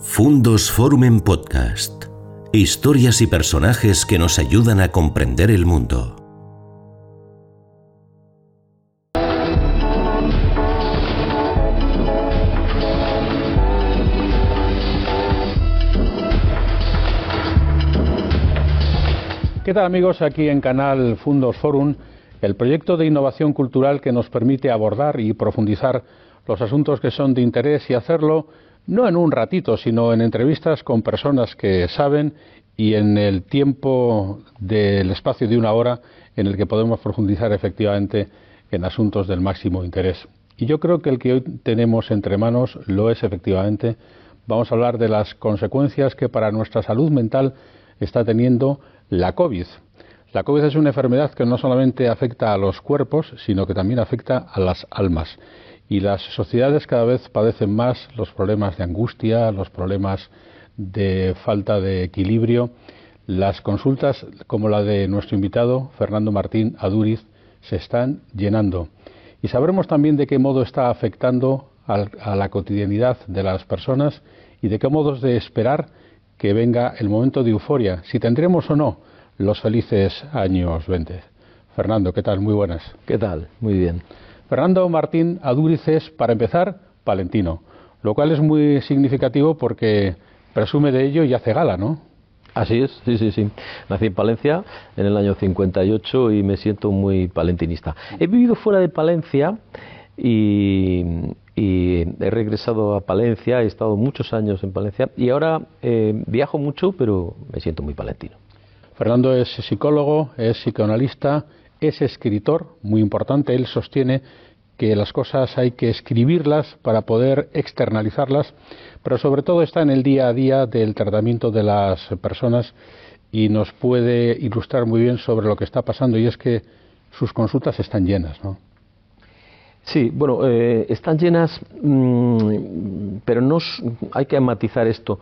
Fundos Forum en Podcast. Historias y personajes que nos ayudan a comprender el mundo. ¿Qué tal amigos? Aquí en Canal Fundos Forum, el proyecto de innovación cultural que nos permite abordar y profundizar los asuntos que son de interés y hacerlo no en un ratito, sino en entrevistas con personas que saben y en el tiempo del espacio de una hora en el que podemos profundizar efectivamente en asuntos del máximo interés. Y yo creo que el que hoy tenemos entre manos lo es efectivamente. Vamos a hablar de las consecuencias que para nuestra salud mental está teniendo la COVID. La COVID es una enfermedad que no solamente afecta a los cuerpos, sino que también afecta a las almas y las sociedades cada vez padecen más los problemas de angustia, los problemas de falta de equilibrio. Las consultas como la de nuestro invitado, Fernando Martín Adúriz, se están llenando. Y sabremos también de qué modo está afectando a la cotidianidad de las personas y de qué modos de esperar que venga el momento de euforia, si tendremos o no los felices años 20. Fernando, ¿qué tal? Muy buenas. ¿Qué tal? Muy bien. Fernando Martín Adúriz es, para empezar, palentino, lo cual es muy significativo porque presume de ello y hace gala, ¿no? Así es, sí, sí, sí. Nací en Palencia en el año 58 y me siento muy palentinista. He vivido fuera de Palencia y, he regresado a Palencia, he estado muchos años en Palencia y ahora eh, viajo mucho, pero me siento muy palentino. Fernando es psicólogo, es psicoanalista, es escritor, muy importante, él sostiene que las cosas hay que escribirlas para poder externalizarlas, pero sobre todo está en el día a día del tratamiento de las personas y nos puede ilustrar muy bien sobre lo que está pasando y es que sus consultas están llenas, ¿no? Sí, bueno, eh, están llenas, mm, pero no hay que matizar esto,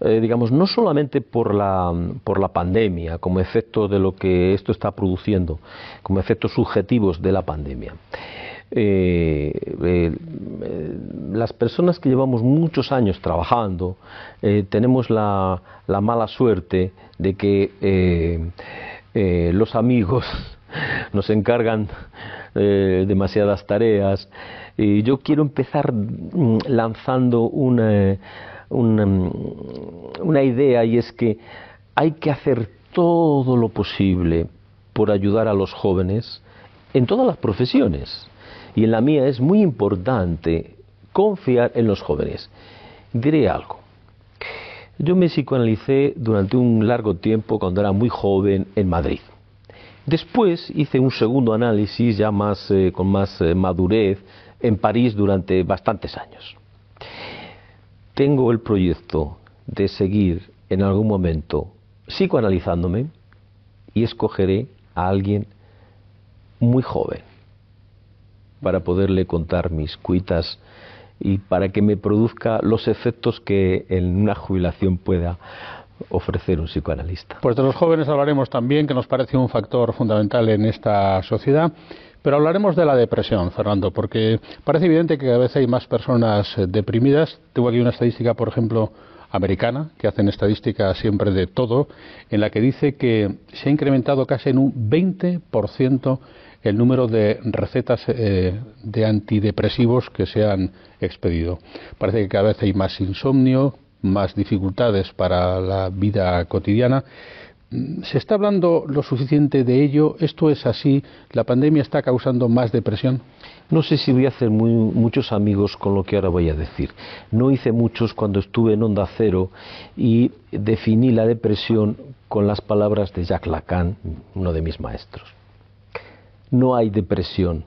eh, digamos, no solamente por la, por la pandemia, como efecto de lo que esto está produciendo, como efectos subjetivos de la pandemia. Eh, las personas que llevamos muchos años trabajando tenemos la, la, mala suerte de que los amigos nos encargan eh, demasiadas tareas. Y yo quiero empezar mm, lanzando una, una, una idea y es que hay que hacer todo lo posible por ayudar a los jóvenes en todas las profesiones. Y en la mía es muy importante confiar en los jóvenes. Diré algo. Yo me psicoanalicé durante un largo tiempo cuando era muy joven en Madrid. Después hice un segundo análisis ya más, eh, con más eh, madurez en París durante bastantes años. Tengo el proyecto de seguir en algún momento psicoanalizándome y escogeré a alguien muy joven para poderle contar mis cuitas y para que me produzca los efectos que en una jubilación pueda ofrecer un psicoanalista. Pues de los jóvenes hablaremos también, que nos parece un factor fundamental en esta sociedad. Pero hablaremos de la depresión, Fernando, porque parece evidente que cada vez hay más personas eh, deprimidas. Tengo aquí una estadística, por ejemplo, americana, que hacen estadísticas siempre de todo, en la que dice que se ha incrementado casi en un 20% el número de recetas eh, de antidepresivos que se han expedido. Parece que cada vez hay más insomnio, más dificultades para la vida cotidiana. ¿Se está hablando lo suficiente de ello? ¿Esto es así? ¿La pandemia está causando más depresión? No sé si voy a hacer muchos amigos con lo que ahora voy a decir. No hice muchos cuando estuve en Onda Cero y definí la depresión con las palabras de Jacques Lacan, uno de mis maestros. No hay depresión,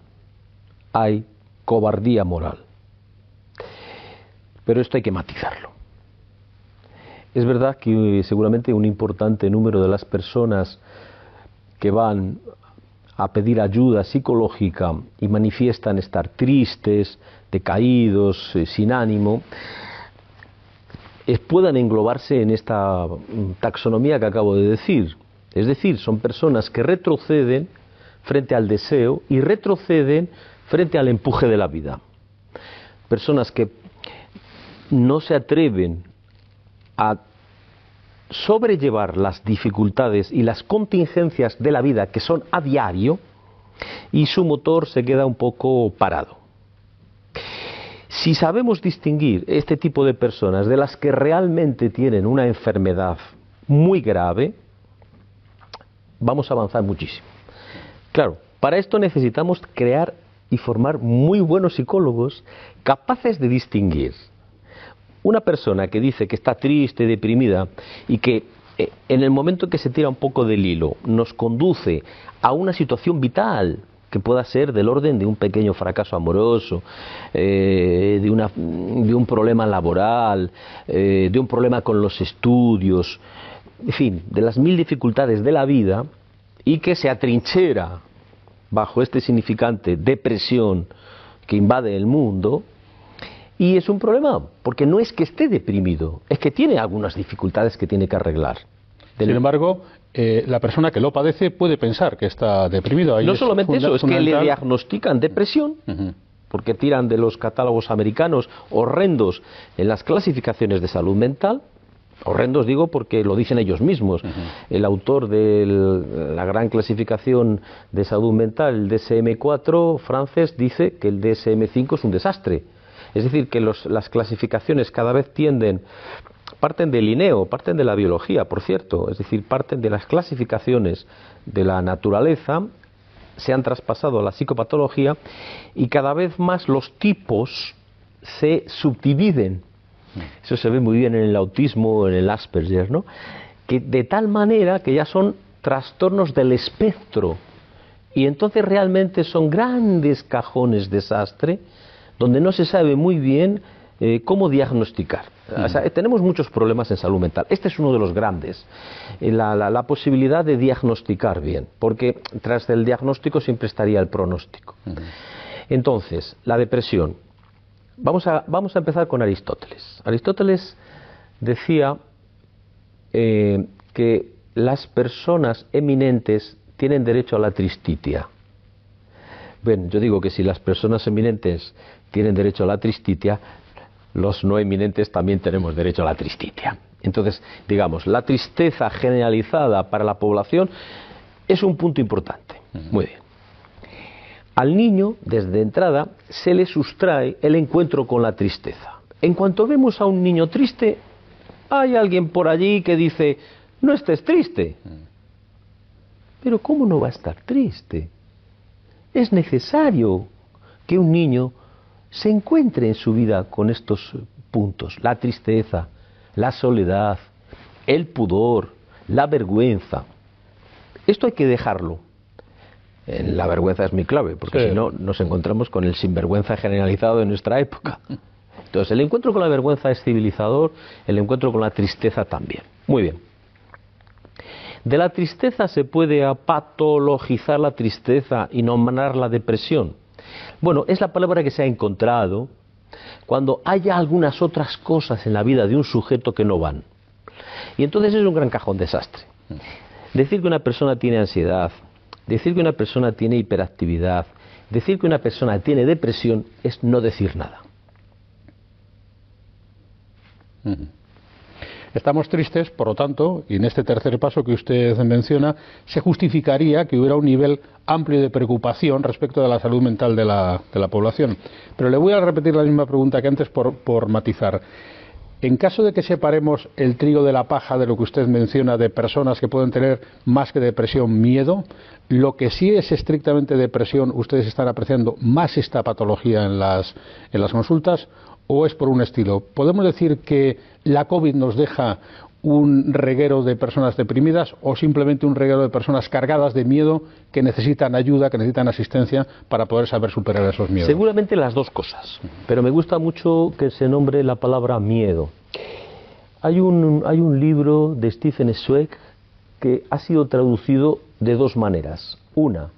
hay cobardía moral. Pero esto hay que matizarlo. Es verdad que seguramente un importante número de las personas que van a pedir ayuda psicológica y manifiestan estar tristes, decaídos, eh, sin ánimo, puedan englobarse en esta mm, taxonomía que acabo de decir. Es decir, son personas que retroceden frente al deseo y retroceden frente al empuje de la vida. Personas que no se atreven a sobrellevar las dificultades y las contingencias de la vida que son a diario y su motor se queda un poco parado. Si sabemos distinguir este tipo de personas de las que realmente tienen una enfermedad muy grave, vamos a avanzar muchísimo. Claro, para esto necesitamos crear y formar muy buenos psicólogos capaces de distinguir una persona que dice que está triste, deprimida y que eh, en el momento que se tira un poco del hilo nos conduce a una situación vital que pueda ser del orden de un pequeño fracaso amoroso, eh, de, una, de, un problema laboral, eh, de un problema con los estudios, en fin, de las mil dificultades de la vida y que se atrinchera bajo este significante depresión que invade el mundo, y es un problema, porque no es que esté deprimido, es que tiene algunas dificultades que tiene que arreglar. Sin embargo, eh, la persona que lo padece puede pensar que está deprimido. no solamente eso, es que le diagnostican depresión, porque tiran de los catálogos americanos horrendos en las clasificaciones de salud mental, horrendos digo porque lo dicen ellos mismos. El autor de la gran clasificación de salud mental, el DSM-4 francés, dice que el DSM-5 es un desastre es decir, que las clasificaciones cada vez tienden, parten del INEO, parten de la biología, por cierto, es decir, parten de las clasificaciones de la naturaleza, se han traspasado a la psicopatología y cada vez más los tipos se subdividen. Eso se ve muy bien en el autismo, en el Asperger, ¿no? Que de tal manera que ya son trastornos del espectro y entonces realmente son grandes cajones de desastre donde no se sabe muy bien eh, cómo diagnosticar. tenemos muchos problemas en salud mental. Este es uno de los grandes, eh, la, posibilidad de diagnosticar bien, porque tras el diagnóstico siempre estaría el pronóstico. Entonces, la depresión. Vamos a, vamos a empezar con Aristóteles. Aristóteles decía eh, que las personas eminentes tienen derecho a la tristitia. Bueno, yo digo que si las personas eminentes tienen derecho a la tristitia, los no eminentes también tenemos derecho a la tristitia. Entonces, digamos, la tristeza generalizada para la población es un punto importante. Muy bien. Al niño, desde entrada, se le sustrae el encuentro con la tristeza. En cuanto vemos a un niño triste, hay alguien por allí que dice, no estés triste. Pero ¿cómo no va a estar triste? Es necesario que un niño se encuentre en su vida con estos puntos, la tristeza, la soledad, el pudor, la vergüenza. Esto hay que dejarlo. La vergüenza es mi clave, porque si no nos encontramos con el sinvergüenza generalizado de nuestra época. Entonces, el encuentro con la vergüenza es civilizador, el encuentro con la tristeza también. Muy bien. De la tristeza se puede patologizar la tristeza y nombrar la depresión. Bueno, es la palabra que se ha encontrado cuando haya algunas otras cosas en la vida de un sujeto que no van. Y entonces es un gran cajón desastre. Decir que una persona tiene ansiedad, decir que una persona tiene hiperactividad, decir que una persona tiene depresión es no decir nada. Estamos tristes, por lo tanto, y en este tercer paso que usted menciona, se justificaría que hubiera un nivel amplio de preocupación respecto de la salud mental de la, población. Pero le voy a repetir la misma pregunta que antes por, por matizar. En caso de que separemos el trigo de la paja de lo que usted menciona de personas que pueden tener más que depresión, miedo, lo que sí es estrictamente depresión, ustedes están apreciando más esta patología en las, en las consultas o es por un estilo. ¿Podemos decir que la COVID nos deja un reguero de personas deprimidas o simplemente un reguero de personas cargadas de miedo que necesitan ayuda, que necesitan asistencia para poder saber superar esos miedos? Seguramente las dos cosas, pero me gusta mucho que se nombre la palabra miedo. Hay un, hay un libro de Stephen Zweig que ha sido traducido de dos maneras. Una,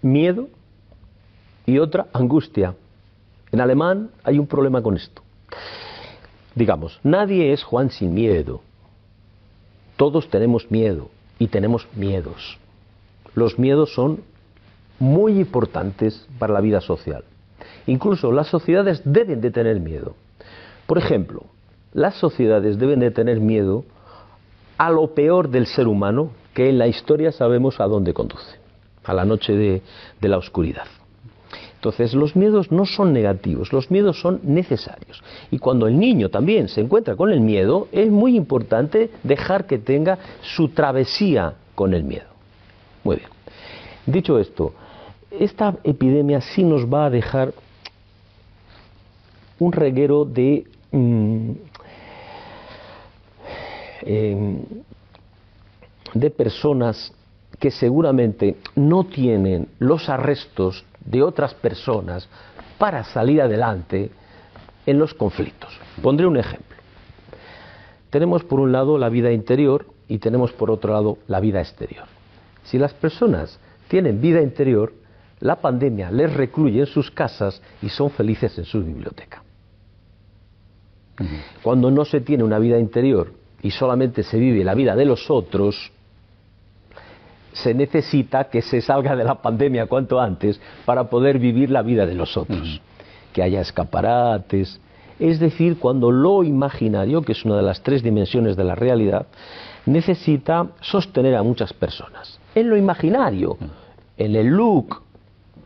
miedo y otra, angustia. En alemán hay un problema con esto. Digamos, nadie es Juan sin miedo. Todos tenemos miedo y tenemos miedos. Los miedos son muy importantes para la vida social. Incluso las sociedades deben de tener miedo. Por ejemplo, las sociedades deben de tener miedo a lo peor del ser humano, que en la historia sabemos a dónde conduce, a la noche de, de la oscuridad. Entonces los miedos no son negativos, los miedos son necesarios. Y cuando el niño también se encuentra con el miedo, es muy importante dejar que tenga su travesía con el miedo. Muy bien. Dicho esto, esta epidemia sí nos va a dejar un reguero de mm, em, de personas que seguramente no tienen los arrestos de otras personas para salir adelante en los conflictos. Pondré un ejemplo. Tenemos por un lado la vida interior y tenemos por otro lado la vida exterior. Si las personas tienen vida interior, la pandemia les recluye en sus casas y son felices en su biblioteca. Cuando no se tiene una vida interior y solamente se vive la vida de los otros, se necesita que se salga de la pandemia cuanto antes para poder vivir la vida de los otros. Que haya escaparates. Es decir, cuando lo imaginario, que es una de las tres dimensiones de la realidad, necesita sostener a muchas personas. En lo imaginario, en el look,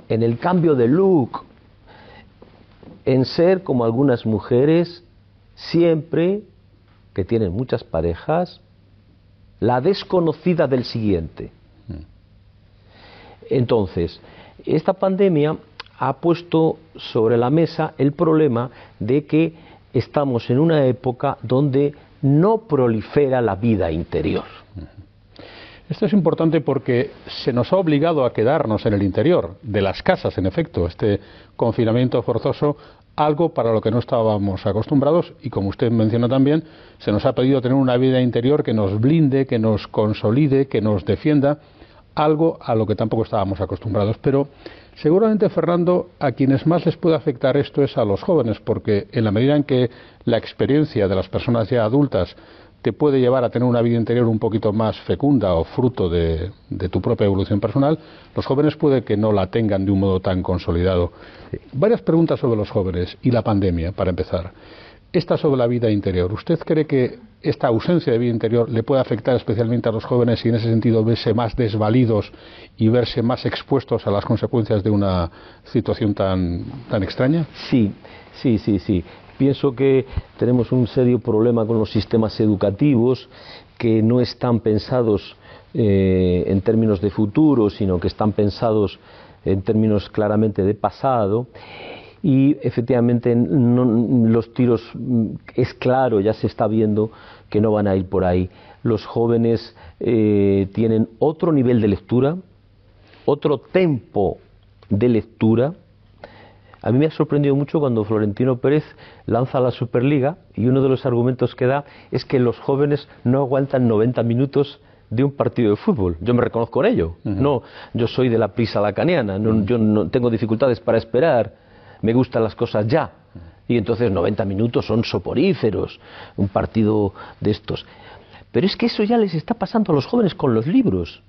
en el cambio de look, en ser como algunas mujeres, siempre que tienen muchas parejas, la desconocida del siguiente. Entonces, esta pandemia ha puesto sobre la mesa el problema de que estamos en una época donde no prolifera la vida interior. Esto es importante porque se nos ha obligado a quedarnos en el interior de las casas, en efecto, este confinamiento forzoso, algo para lo que no estábamos acostumbrados y como usted menciona también, se nos ha pedido tener una vida interior que nos blinde, que nos consolide, que nos defienda algo a lo que tampoco estábamos acostumbrados. Pero seguramente, Fernando, a quienes más les puede afectar esto es a los jóvenes, porque en la medida en que la experiencia de las personas ya adultas te puede llevar a tener una vida interior un poquito más fecunda o fruto de, tu propia evolución personal, los jóvenes puede que no la tengan de un modo tan consolidado. Varias preguntas sobre los jóvenes y la pandemia, para empezar. Esta sobre la vida interior. ¿Usted cree que esta ausencia de vida interior le puede afectar especialmente a los jóvenes y en ese sentido verse más desvalidos y verse más expuestos a las consecuencias de una situación tan, tan extraña? Sí, sí, sí, sí. Pienso que tenemos un serio problema con los sistemas educativos que no están pensados eh, en términos de futuro, sino que están pensados en términos claramente de pasado y efectivamente los tiros mm, es claro, ya se está viendo que no van a ir por ahí. Los jóvenes eh, tienen otro nivel de lectura, otro tempo de lectura. A mí me ha sorprendido mucho cuando Florentino Pérez lanza la Superliga y uno de los argumentos que da es que los jóvenes no aguantan 90 minutos de un partido de fútbol. Yo me reconozco en ello. No, yo soy de la prisa lacaniana, yo no tengo dificultades para esperar me gustan las cosas ya. Y entonces 90 minutos son soporíferos, un partido de estos. Pero es que eso ya les está pasando a los jóvenes con los libros.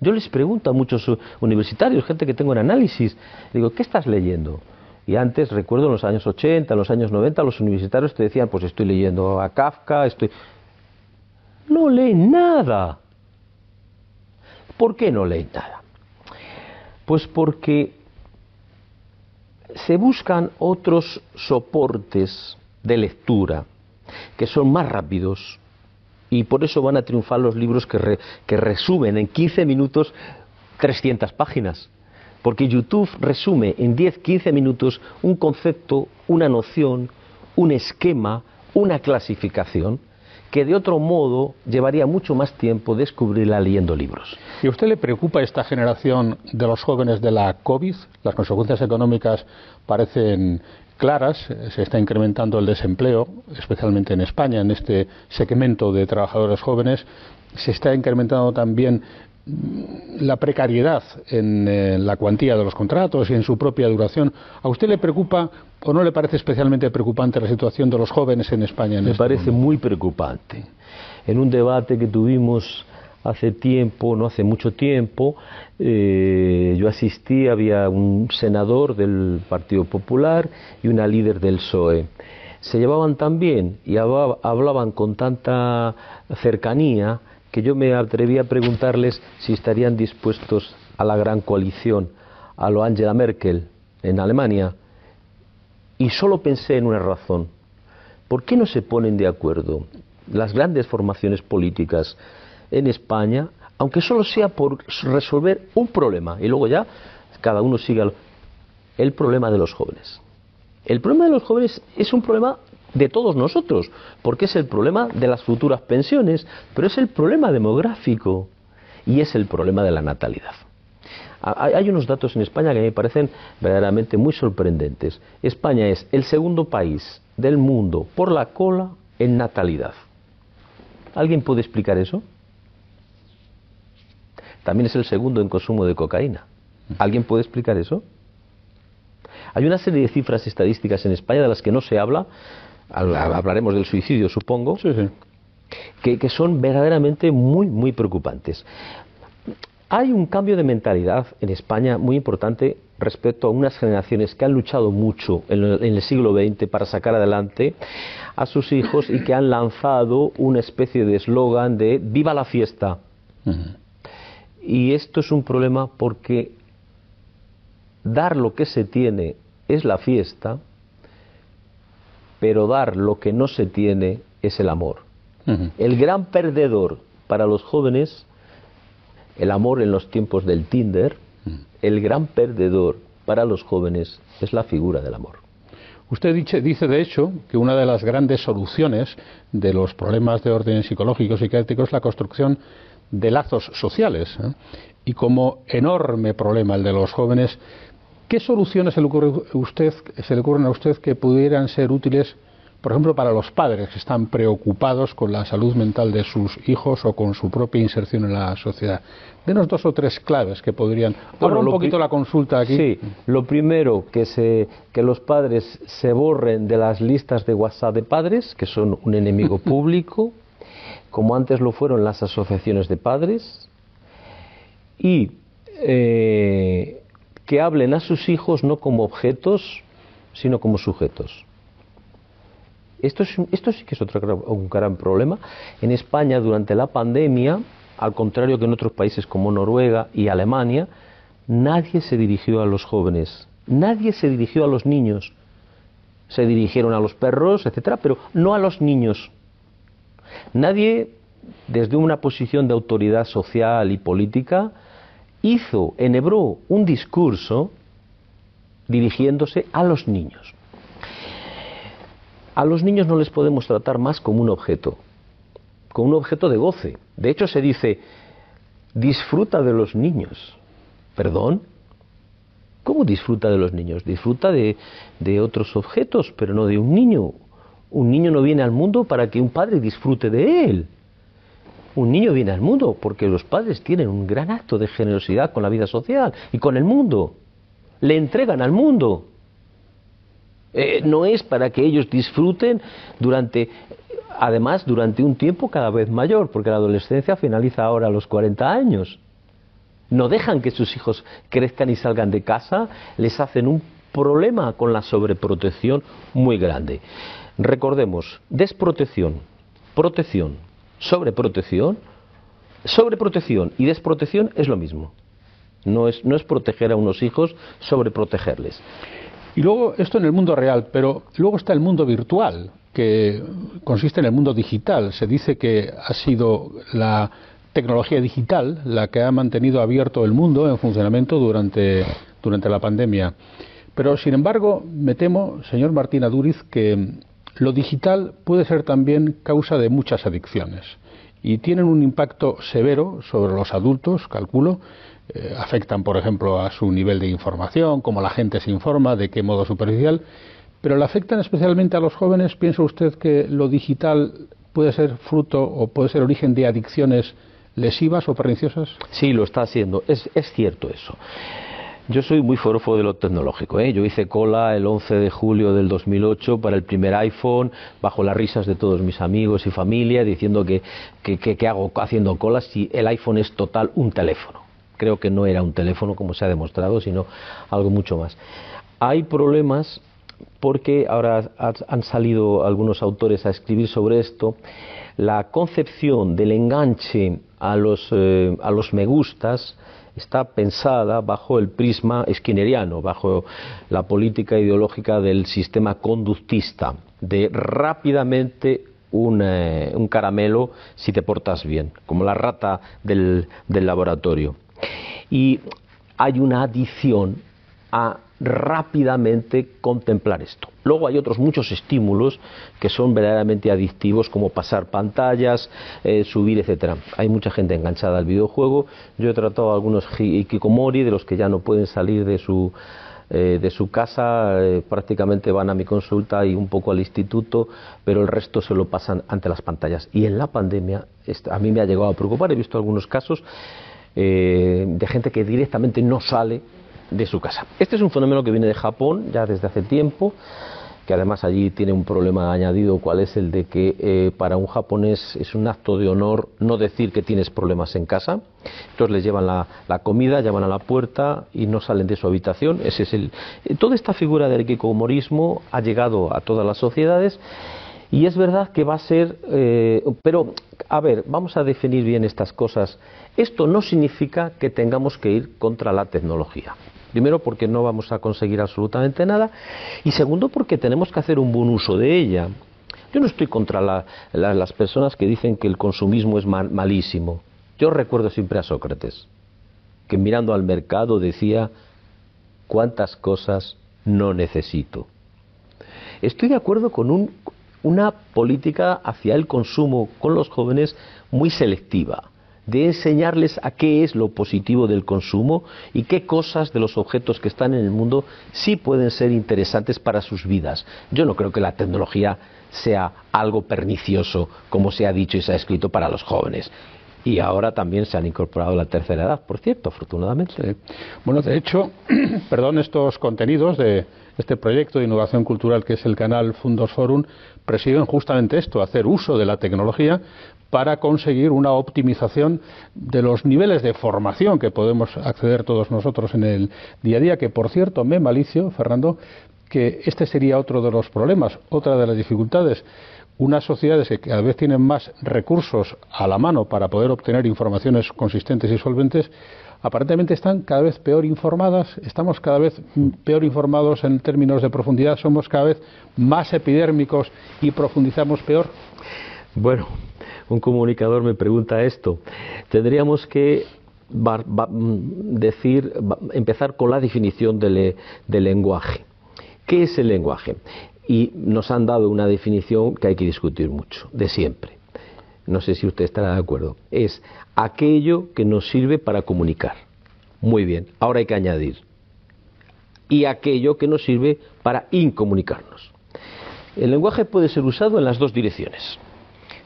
Yo les pregunto a muchos universitarios, gente que tengo en análisis, digo, ¿qué estás leyendo? Y antes, recuerdo en los años 80, en los años 90, los universitarios te decían, pues estoy leyendo a Kafka, estoy... No leen nada. ¿Por qué no leen nada? Pues porque se buscan otros soportes de lectura que son más rápidos y por eso van a triunfar los libros que, resumen en 15 minutos 300 páginas. Porque YouTube resume en 10-15 minutos un concepto, una noción, un esquema, una clasificación que de otro modo llevaría mucho más tiempo descubrirla leyendo libros. ¿Y a usted le preocupa esta generación de los jóvenes de la COVID? Las consecuencias económicas parecen claras, se está incrementando el desempleo, especialmente en España, en este segmento de trabajadores jóvenes, se está incrementando también la precariedad en eh, la cuantía de los contratos y en su propia duración. ¿A usted le preocupa o no le parece especialmente preocupante la situación de los jóvenes en España? Me este parece muy preocupante. En un debate que tuvimos hace tiempo, no hace mucho tiempo, eh, yo asistí, había un senador del Partido Popular y una líder del PSOE. se llevaban tan bien y hablaban con tanta cercanía que yo me atreví a preguntarles si estarían dispuestos a la gran coalición, a lo Angela Merkel en Alemania, y solo pensé en una razón. ¿Por qué no se ponen de acuerdo las grandes formaciones políticas en España, aunque solo sea por resolver un problema y luego ya cada uno siga el problema de los jóvenes? El problema de los jóvenes es un problema de todos nosotros, porque es el problema de las futuras pensiones, pero es el problema demográfico y es el problema de la natalidad. Hay unos datos en España que me parecen verdaderamente muy sorprendentes. España es el segundo país del mundo por la cola en natalidad. ¿Alguien puede explicar eso? También es el segundo en consumo de cocaína. ¿Alguien puede explicar eso? Hay una serie de cifras estadísticas en España de las que no se habla, hablaremos del suicidio supongo, Que, que, son verdaderamente muy, muy preocupantes. Hay un cambio de mentalidad en España muy importante respecto a unas generaciones que han luchado mucho en el siglo XX para sacar adelante a sus hijos y que han lanzado una especie de eslogan de viva la fiesta. Y esto es un problema porque dar lo que se tiene es la fiesta, pero dar lo que no se tiene es el amor. El gran perdedor para los jóvenes, el amor en los tiempos del Tinder, el gran perdedor para los jóvenes es la figura del amor. Usted dice, dice, de hecho, que una de las grandes soluciones de los problemas de orden psicológico y psiquiátrico es la construcción de lazos sociales. ¿eh? Y como enorme problema el de los jóvenes, ¿Qué soluciones se le, ocurren a usted que pudieran ser útiles, por ejemplo, para los padres que están preocupados con la salud mental de sus hijos o con su propia inserción en la sociedad? Denos dos o tres claves que podrían. Bueno, un poquito la consulta aquí. Sí, lo primero, que, se, que los padres se borren de las listas de WhatsApp de padres, que son un enemigo público, como antes lo fueron las asociaciones de padres. Y eh, que hablen a sus hijos no como objetos, sino como sujetos. Esto, esto sí que es otro un gran problema. En España, durante la pandemia, al contrario que en otros países como Noruega y Alemania, nadie se dirigió a los jóvenes, nadie se dirigió a los niños. Se dirigieron a los perros, etcétera, pero no a los niños. Nadie, desde una posición de autoridad social y política, hizo, enhebró un discurso dirigiéndose a los niños. A los niños no les podemos tratar más como un objeto, como un objeto de goce. De hecho se dice, disfruta de los niños. ¿Perdón? ¿Cómo disfruta de los niños? Disfruta de, de otros objetos, pero no de un niño. Un niño no viene al mundo para que un padre disfrute de él. Un niño viene al mundo porque los padres tienen un gran acto de generosidad con la vida social y con el mundo. Le entregan al mundo. Eh, no es para que ellos disfruten durante, además, durante un tiempo cada vez mayor, porque la adolescencia finaliza ahora a los 40 años. No dejan que sus hijos crezcan y salgan de casa, les hacen un problema con la sobreprotección muy grande. Recordemos, desprotección, protección, sobreprotección, sobreprotección y desprotección es lo mismo. No es, proteger a unos hijos, sobreprotegerles. Y luego, esto en el mundo real, pero luego está el mundo virtual, que consiste en el mundo digital. Se dice que ha sido la tecnología digital la que ha mantenido abierto el mundo en funcionamiento durante, durante la pandemia. Pero, sin embargo, me temo, señor Martín Aduriz, que lo digital puede ser también causa de muchas adicciones y tienen un impacto severo sobre los adultos, calculo. Eh, afectan, por ejemplo, a su nivel de información, cómo la gente se informa, de qué modo superficial, pero le afectan especialmente a los jóvenes. ¿Piensa usted que lo digital puede ser fruto o puede ser origen de adicciones lesivas o perniciosas? Sí, lo está haciendo. Es, es cierto eso. Yo soy muy forofo de lo tecnológico. ¿eh? Yo hice cola el 11 de julio del 2008 para el primer iPhone, bajo las risas de todos mis amigos y familia, diciendo que, que, hago haciendo cola si el iPhone es total un teléfono. Creo que no era un teléfono como se ha demostrado, sino algo mucho más. Hay problemas porque ahora han salido algunos autores a escribir sobre esto, la concepción del enganche a los, eh, a los me gustas está pensada bajo el prisma skinneriano, bajo la política ideológica del sistema conductista, de rápidamente un, eh, un caramelo si te portas bien, como la rata del, del laboratorio. Y hay una adición a rápidamente contemplar esto. Luego hay otros muchos estímulos que son verdaderamente adictivos, como pasar pantallas, eh, subir, etcétera. Hay mucha gente enganchada al videojuego. Yo he tratado a algunos hikikomori, de los que ya no pueden salir de su eh, de su casa, eh, prácticamente van a mi consulta y un poco al instituto, pero el resto se lo pasan ante las pantallas. Y en la pandemia a mí me ha llegado a preocupar, he visto algunos casos de gente que directamente no sale de su casa. Este es un fenómeno que viene de Japón ya desde hace tiempo, que además allí tiene un problema añadido, cuál es el de que eh, para un japonés es un acto de honor no decir que tienes problemas en casa. Entonces les llevan la, comida, llaman a la puerta y no salen de su habitación. Ese es el, eh, toda esta figura del kikomorismo ha llegado a todas las sociedades. Y es verdad que va a ser, eh, pero a ver, vamos a definir bien estas cosas. Esto no significa que tengamos que ir contra la tecnología. Primero porque no vamos a conseguir absolutamente nada y segundo porque tenemos que hacer un buen uso de ella. Yo no estoy contra las personas que dicen que el consumismo es malísimo. Yo recuerdo siempre a Sócrates, que mirando al mercado decía, ¿cuántas cosas no necesito? Estoy de acuerdo con una política hacia el consumo con los jóvenes muy selectiva de enseñarles a qué es lo positivo del consumo y qué cosas de los objetos que están en el mundo sí pueden ser interesantes para sus vidas. Yo no creo que la tecnología sea algo pernicioso, como se ha dicho y se ha escrito para los jóvenes. Y ahora también se han incorporado la tercera edad, por cierto, afortunadamente. Bueno, de hecho, perdón, estos contenidos de este proyecto de innovación cultural que es el canal Fundos Forum presiden justamente esto, hacer uso de la tecnología para conseguir una optimización de los niveles de formación que podemos acceder todos nosotros en el día a día, que por cierto me malicio, Fernando, que este sería otro de los problemas, otra de las dificultades. Unas sociedades que cada vez tienen más recursos a la mano para poder obtener informaciones consistentes y solventes, aparentemente están cada vez peor informadas, estamos cada vez peor informados en términos de profundidad, somos cada vez más epidérmicos y profundizamos peor. Bueno, un comunicador me pregunta esto, tendríamos que decir, empezar con la definición del, lenguaje. ¿Qué es el lenguaje? Y nos han dado una definición que hay que discutir mucho, de siempre. No sé si usted estará de acuerdo. Es aquello que nos sirve para comunicar. Muy bien, ahora hay que añadir. Y aquello que nos sirve para incomunicarnos. El lenguaje puede ser usado en las dos direcciones.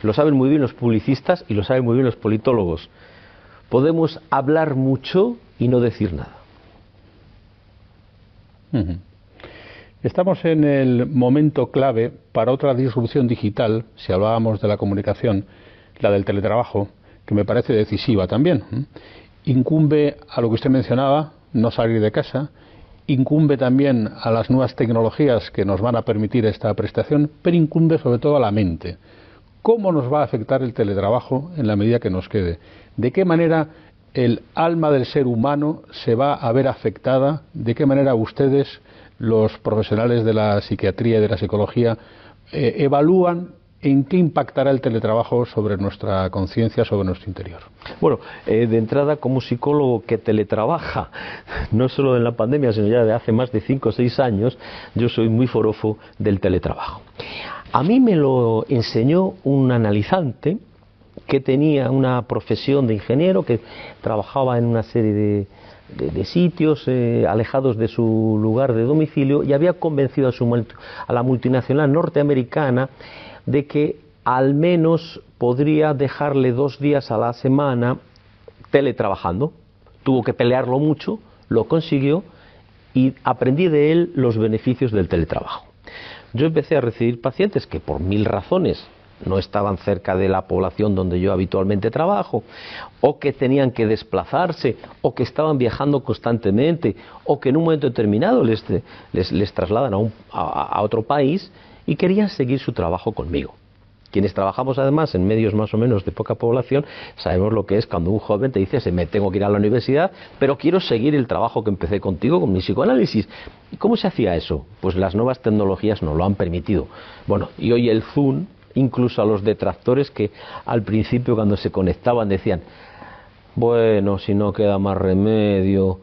Lo saben muy bien los publicistas y lo saben muy bien los politólogos. Podemos hablar mucho y no decir nada. Estamos en el momento clave para otra disrupción digital, si hablábamos de la comunicación, la del teletrabajo, que me parece decisiva también. Incumbe a lo que usted mencionaba, no salir de casa, incumbe también a las nuevas tecnologías que nos van a permitir esta prestación, pero incumbe sobre todo a la mente. Cómo nos va a afectar el teletrabajo en la medida que nos quede, de qué manera el alma del ser humano se va a ver afectada, de qué manera ustedes, los profesionales de la psiquiatría y de la psicología, eh, evalúan en qué impactará el teletrabajo sobre nuestra conciencia, sobre nuestro interior. Bueno, eh, de entrada, como psicólogo que teletrabaja, no solo en la pandemia, sino ya de hace más de cinco o seis años, yo soy muy forofo del teletrabajo. A mí me lo enseñó un analizante que tenía una profesión de ingeniero, que trabajaba en una serie de, sitios eh, alejados de su lugar de domicilio y había convencido a, su, a la multinacional norteamericana de que al menos podría dejarle dos días a la semana teletrabajando. Tuvo que pelearlo mucho, lo consiguió y aprendí de él los beneficios del teletrabajo yo empecé a recibir pacientes que por mil razones no estaban cerca de la población donde yo habitualmente trabajo, o que tenían que desplazarse, o que estaban viajando constantemente, o que en un momento determinado les, trasladan a otro país y querían seguir su trabajo conmigo. Quienes trabajamos además en medios más o menos de poca población, sabemos lo que es cuando un joven te dice, se me tengo que ir a la universidad, pero quiero seguir el trabajo que empecé contigo con mi psicoanálisis. ¿Y cómo se hacía eso? Pues las nuevas tecnologías nos lo han permitido. Bueno, y hoy el Zoom, incluso a los detractores que al principio cuando se conectaban decían, bueno, si no queda más remedio,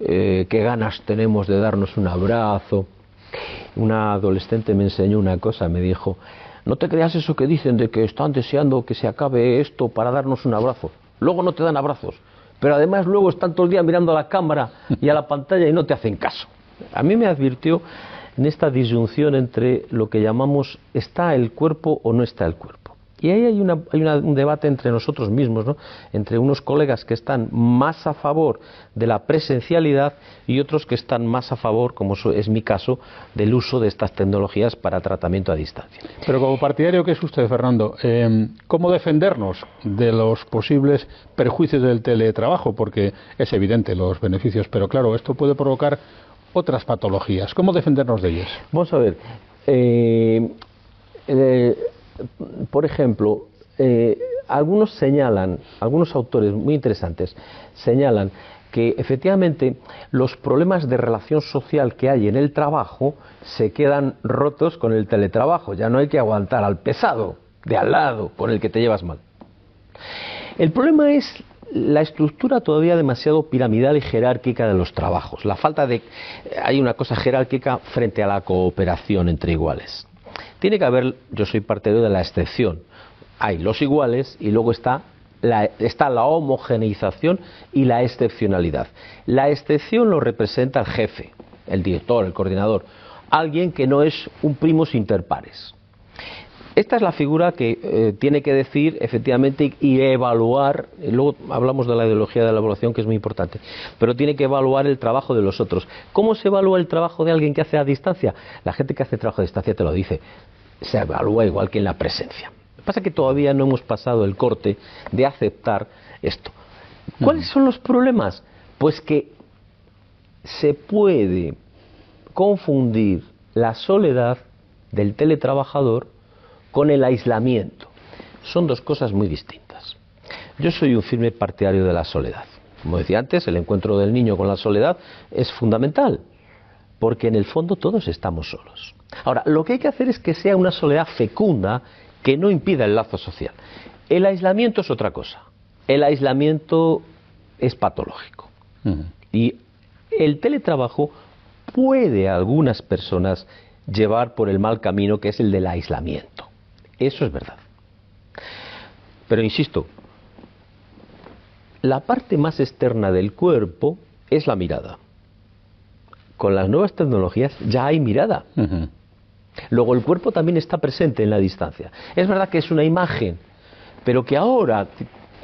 eh, qué ganas tenemos de darnos un abrazo. Una adolescente me enseñó una cosa, me dijo, no te creas eso que dicen de que están deseando que se acabe esto para darnos un abrazo. Luego no te dan abrazos, pero además luego están todo el día mirando a la cámara y a la pantalla y no te hacen caso. A mí me advirtió en esta disyunción entre lo que llamamos está el cuerpo o no está el cuerpo. Y ahí hay, un debate entre nosotros mismos, ¿no? entre unos colegas que están más a favor de la presencialidad y otros que están más a favor, como es mi caso, del uso de estas tecnologías para tratamiento a distancia. Pero como partidario que es usted, Fernando, eh, ¿cómo defendernos de los posibles perjuicios del teletrabajo? Porque es evidente los beneficios, pero claro, esto puede provocar otras patologías. ¿Cómo defendernos de ellas? Vamos a ver. Eh, eh, por ejemplo, eh, algunos señalan, algunos autores muy interesantes señalan que efectivamente los problemas de relación social que hay en el trabajo se quedan rotos con el teletrabajo. Ya no hay que aguantar al pesado de al lado con el que te llevas mal. El problema es la estructura todavía demasiado piramidal y jerárquica de los trabajos. La falta de. Hay una cosa jerárquica frente a la cooperación entre iguales. Tiene que haber, yo soy partidario de la excepción. Hay los iguales y luego está la, está la homogeneización y la excepcionalidad. La excepción lo representa el jefe, el director, el coordinador, alguien que no es un primus inter pares. Esta es la figura que eh, tiene que decir efectivamente y evaluar, luego hablamos de la ideología de la evaluación que es muy importante, pero tiene que evaluar el trabajo de los otros. ¿Cómo se evalúa el trabajo de alguien que hace a distancia? La gente que hace trabajo a distancia te lo dice se evalúa igual que en la presencia. Lo que pasa es que todavía no hemos pasado el corte de aceptar esto. ¿Cuáles son los problemas? Pues que se puede confundir la soledad del teletrabajador con el aislamiento. Son dos cosas muy distintas. Yo soy un firme partidario de la soledad. Como decía antes, el encuentro del niño con la soledad es fundamental, porque en el fondo todos estamos solos. Ahora, lo que hay que hacer es que sea una soledad fecunda que no impida el lazo social. El aislamiento es otra cosa. El aislamiento es patológico. Y el teletrabajo puede a algunas personas llevar por el mal camino que es el del aislamiento. Eso es verdad. Pero insisto, la parte más externa del cuerpo es la mirada. Con las nuevas tecnologías ya hay mirada. Luego el cuerpo también está presente en la distancia. Es verdad que es una imagen, pero que ahora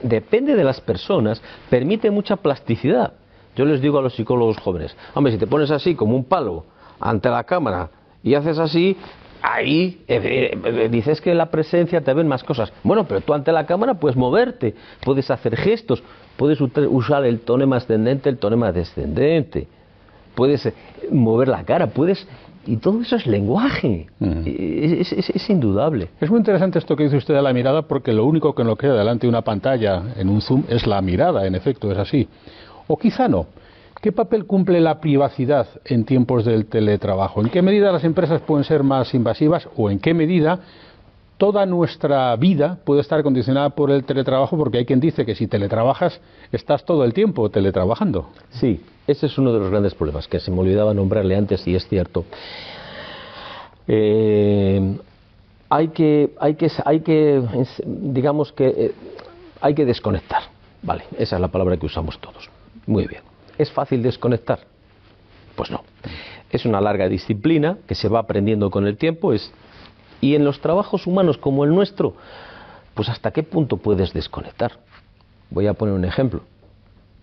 depende de las personas, permite mucha plasticidad. Yo les digo a los psicólogos jóvenes, hombre, si te pones así como un palo ante la cámara y haces así, ahí eh, eh, dices que en la presencia te ven más cosas. Bueno, pero tú ante la cámara puedes moverte, puedes hacer gestos, puedes usar el tonema ascendente, el tonema descendente, puedes eh, mover la cara, puedes y todo eso es lenguaje, es, indudable. Es muy interesante esto que dice usted de la mirada, porque lo único que nos queda delante de una pantalla en un zoom es la mirada, en efecto, es así. O quizá no. ¿Qué papel cumple la privacidad en tiempos del teletrabajo? ¿En qué medida las empresas pueden ser más invasivas o en qué medida toda nuestra vida puede estar condicionada por el teletrabajo? Porque hay quien dice que si teletrabajas estás todo el tiempo teletrabajando. Sí, ese es uno de los grandes problemas, que se me olvidaba nombrarle antes y es cierto. Eh, hay que, hay que, hay que, digamos que, eh, hay que desconectar. Vale, esa es la palabra que usamos todos. Muy bien. ¿Es fácil desconectar? Pues no. Es una larga disciplina que se va aprendiendo con el tiempo. Es, y en los trabajos humanos como el nuestro, pues hasta qué punto puedes desconectar. Voy a poner un ejemplo.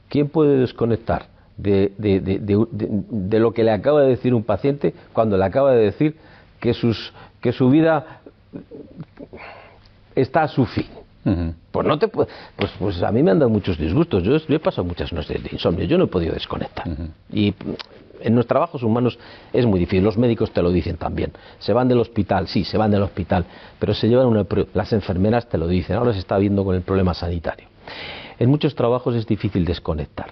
¿Quién puede desconectar? de, lo que le acaba de decir un paciente cuando le acaba de decir que, sus, que su vida está a su fin. Pues no te pues, pues a mí me han dado muchos disgustos. Yo, he pasado muchas noches de insomnio. Yo no he podido desconectar. Y en los trabajos humanos es muy difícil. Los médicos te lo dicen también. Se van del hospital, sí, se van del hospital, pero se llevan una, las enfermeras te lo dicen. Ahora se está viendo con el problema sanitario. En muchos trabajos es difícil desconectar.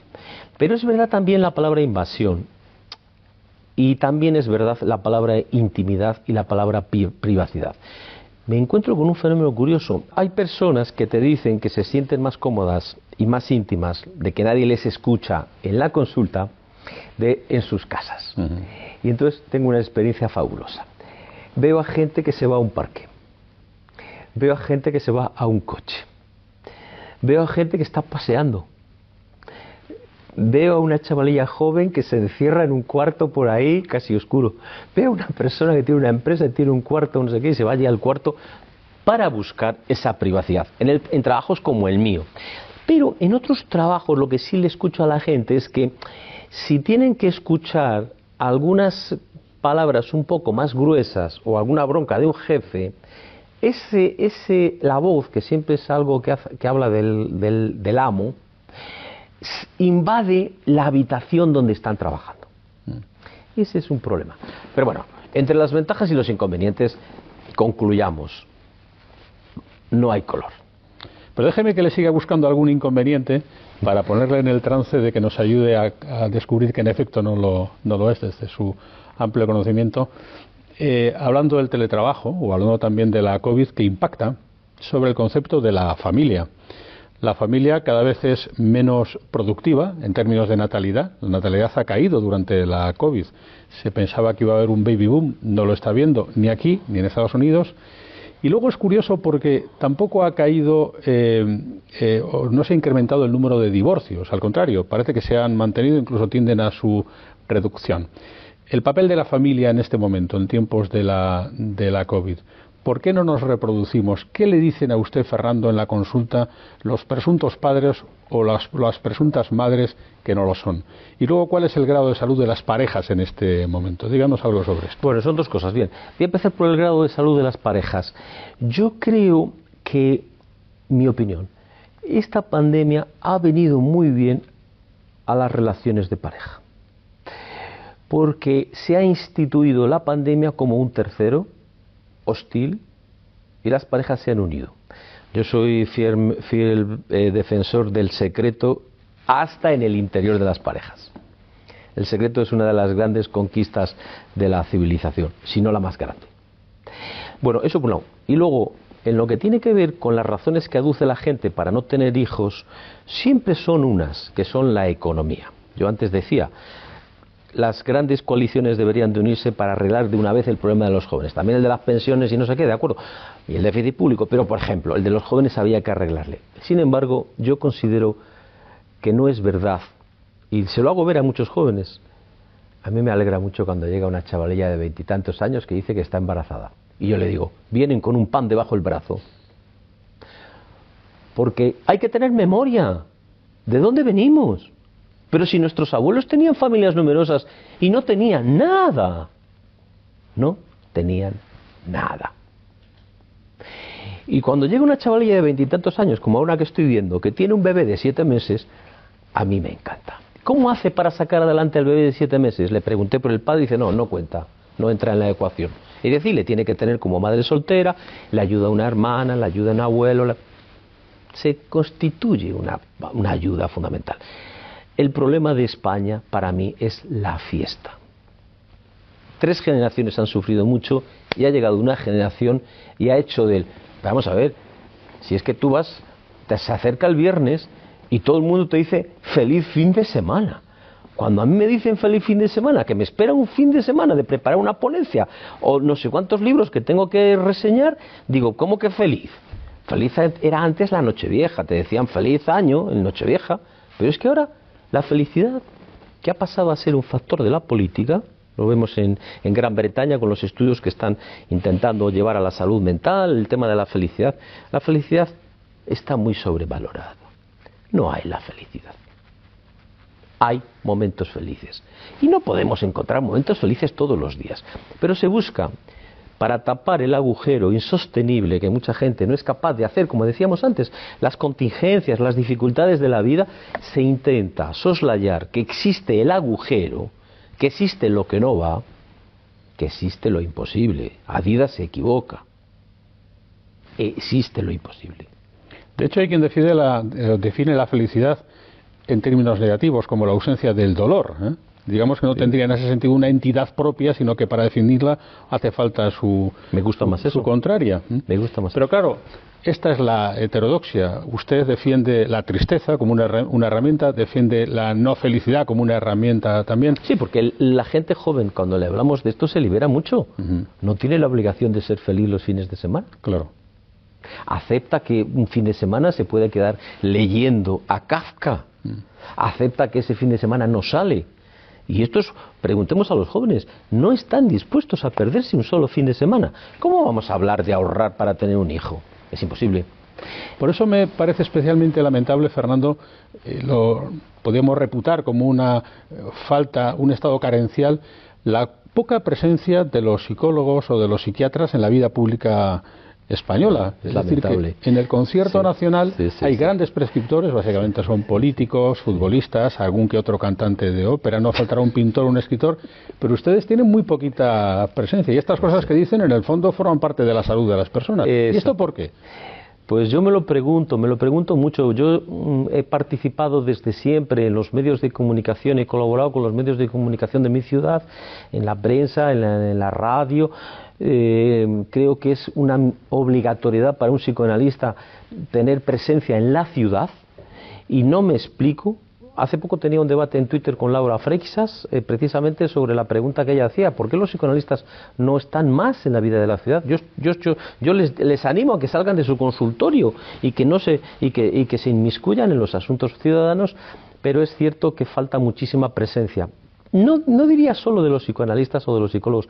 Pero es verdad también la palabra invasión. Y también es verdad la palabra intimidad y la palabra privacidad me encuentro con un fenómeno curioso. Hay personas que te dicen que se sienten más cómodas y más íntimas de que nadie les escucha en la consulta de en sus casas. Y entonces tengo una experiencia fabulosa. Veo a gente que se va a un parque. Veo a gente que se va a un coche. Veo a gente que está paseando Veo a una chavalilla joven que se encierra en un cuarto por ahí, casi oscuro. Veo a una persona que tiene una empresa, tiene un cuarto, no sé qué, y se vaya al cuarto para buscar esa privacidad, en, en trabajos como el mío. Pero en otros trabajos lo que sí le escucho a la gente es que si tienen que escuchar algunas palabras un poco más gruesas o alguna bronca de un jefe, ese, ese, la voz, que siempre es algo que, que habla del, del amo, invade la habitación donde están trabajando. Y ese es un problema. Pero bueno, entre las ventajas y los inconvenientes, concluyamos, no hay color. Pero déjeme que le siga buscando algún inconveniente para ponerle en el trance de que nos ayude a, descubrir que en efecto no lo, no lo es desde su amplio conocimiento. Eh, hablando del teletrabajo o hablando también de la COVID que impacta sobre el concepto de la familia la familia cada vez es menos productiva en términos de natalidad. La natalidad ha caído durante la COVID. Se pensaba que iba a haber un baby boom, no lo está viendo ni aquí ni en Estados Unidos. Y luego es curioso porque tampoco ha caído, eh, eh, o no se ha incrementado el número de divorcios, al contrario, parece que se han mantenido, incluso tienden a su reducción. El papel de la familia en este momento, en tiempos de la, de la COVID. ¿Por qué no nos reproducimos? ¿Qué le dicen a usted, Fernando, en la consulta los presuntos padres o las, presuntas madres que no lo son? Y luego, ¿cuál es el grado de salud de las parejas en este momento? Díganos algo sobre esto. Bueno, son dos cosas. Bien, voy a empezar por el grado de salud de las parejas. Yo creo que, mi opinión, esta pandemia ha venido muy bien a las relaciones de pareja. Porque se ha instituido la pandemia como un tercero hostil y las parejas se han unido. Yo soy fiel, eh, defensor del secreto hasta en el interior de las parejas. El secreto es una de las grandes conquistas de la civilización, si no la más grande. Bueno, eso por un lado. Y luego, en lo que tiene que ver con las razones que aduce la gente para no tener hijos, siempre son unas, que son la economía. Yo antes decía, las grandes coaliciones deberían de unirse para arreglar de una vez el problema de los jóvenes. También el de las pensiones y no sé qué, de acuerdo. Y el déficit público, pero por ejemplo, el de los jóvenes había que arreglarle. Sin embargo, yo considero que no es verdad, y se lo hago ver a muchos jóvenes. A mí me alegra mucho cuando llega una chavalilla de veintitantos años que dice que está embarazada. Y yo le digo, vienen con un pan debajo del brazo. Porque hay que tener memoria. ¿De dónde venimos? Pero si nuestros abuelos tenían familias numerosas y no tenían nada, no tenían nada. Y cuando llega una chavalilla de veintitantos años, como ahora que estoy viendo, que tiene un bebé de siete meses, a mí me encanta. ¿Cómo hace para sacar adelante al bebé de siete meses? Le pregunté por el padre y dice, no, no cuenta, no entra en la ecuación. Es decir, le tiene que tener como madre soltera, le ayuda a una hermana, le ayuda a un abuelo, se constituye una, una ayuda fundamental. El problema de España para mí es la fiesta. Tres generaciones han sufrido mucho y ha llegado una generación y ha hecho del... Vamos a ver, si es que tú vas, te se acerca el viernes y todo el mundo te dice feliz fin de semana. Cuando a mí me dicen feliz fin de semana, que me espera un fin de semana de preparar una ponencia o no sé cuántos libros que tengo que reseñar, digo, ¿cómo que feliz? Feliz era antes la Nochevieja, te decían feliz año en Nochevieja, pero es que ahora la felicidad, que ha pasado a ser un factor de la política, lo vemos en, Gran Bretaña con los estudios que están intentando llevar a la salud mental, el tema de la felicidad. La felicidad está muy sobrevalorada. No hay la felicidad. Hay momentos felices. Y no podemos encontrar momentos felices todos los días. Pero se busca para tapar el agujero insostenible que mucha gente no es capaz de hacer, como decíamos antes, las contingencias, las dificultades de la vida, se intenta soslayar que existe el agujero, que existe lo que no va, que existe lo imposible. Adidas se equivoca. Existe lo imposible. De hecho, hay quien la, eh, define la felicidad en términos negativos, como la ausencia del dolor. ¿eh? Digamos que no tendría en ese sentido una entidad propia, sino que para definirla hace falta su, Me gusta más eso. contraria. Me gusta más Pero claro, esta es la heterodoxia. Usted defiende la tristeza como una, una, herramienta, defiende la no felicidad como una herramienta también. Sí, porque la gente joven, cuando le hablamos de esto, se libera mucho. No tiene la obligación de ser feliz los fines de semana. Claro. Acepta que un fin de semana se puede quedar leyendo a Kafka. Mm. Acepta que ese fin de semana no sale y estos, preguntemos a los jóvenes, no están dispuestos a perderse un solo fin de semana. ¿Cómo vamos a hablar de ahorrar para tener un hijo? Es imposible. Por eso me parece especialmente lamentable, Fernando, eh, lo podemos reputar como una eh, falta, un estado carencial, la poca presencia de los psicólogos o de los psiquiatras en la vida pública española. Es, decir, que en el concierto nacional hay grandes prescriptores, básicamente son políticos, futbolistas, algún que otro cantante de ópera, no faltará un pintor o un escritor, pero ustedes tienen muy poquita presencia y estas cosas que dicen en el fondo forman parte de la salud de las personas. ¿Y esto por qué? Pues yo me lo pregunto, me lo pregunto mucho. Yo mm, he participado desde siempre en los medios de comunicación, he colaborado con los medios de comunicación de mi ciudad, en la prensa, en la radio. Eh, creo que es una obligatoriedad para un psicoanalista tener presencia en la ciudad y no me explico. Hace poco tenía un debate en Twitter con Laura Freixas eh, precisamente sobre la pregunta que ella hacía, ¿por qué los psicoanalistas no están más en la vida de la ciudad? Yo, yo, yo, les, les, animo a que salgan de su consultorio y que, no se, y que, y que se inmiscuyan en los asuntos ciudadanos, pero es cierto que falta muchísima presencia. No, no diría solo de los psicoanalistas o de los psicólogos,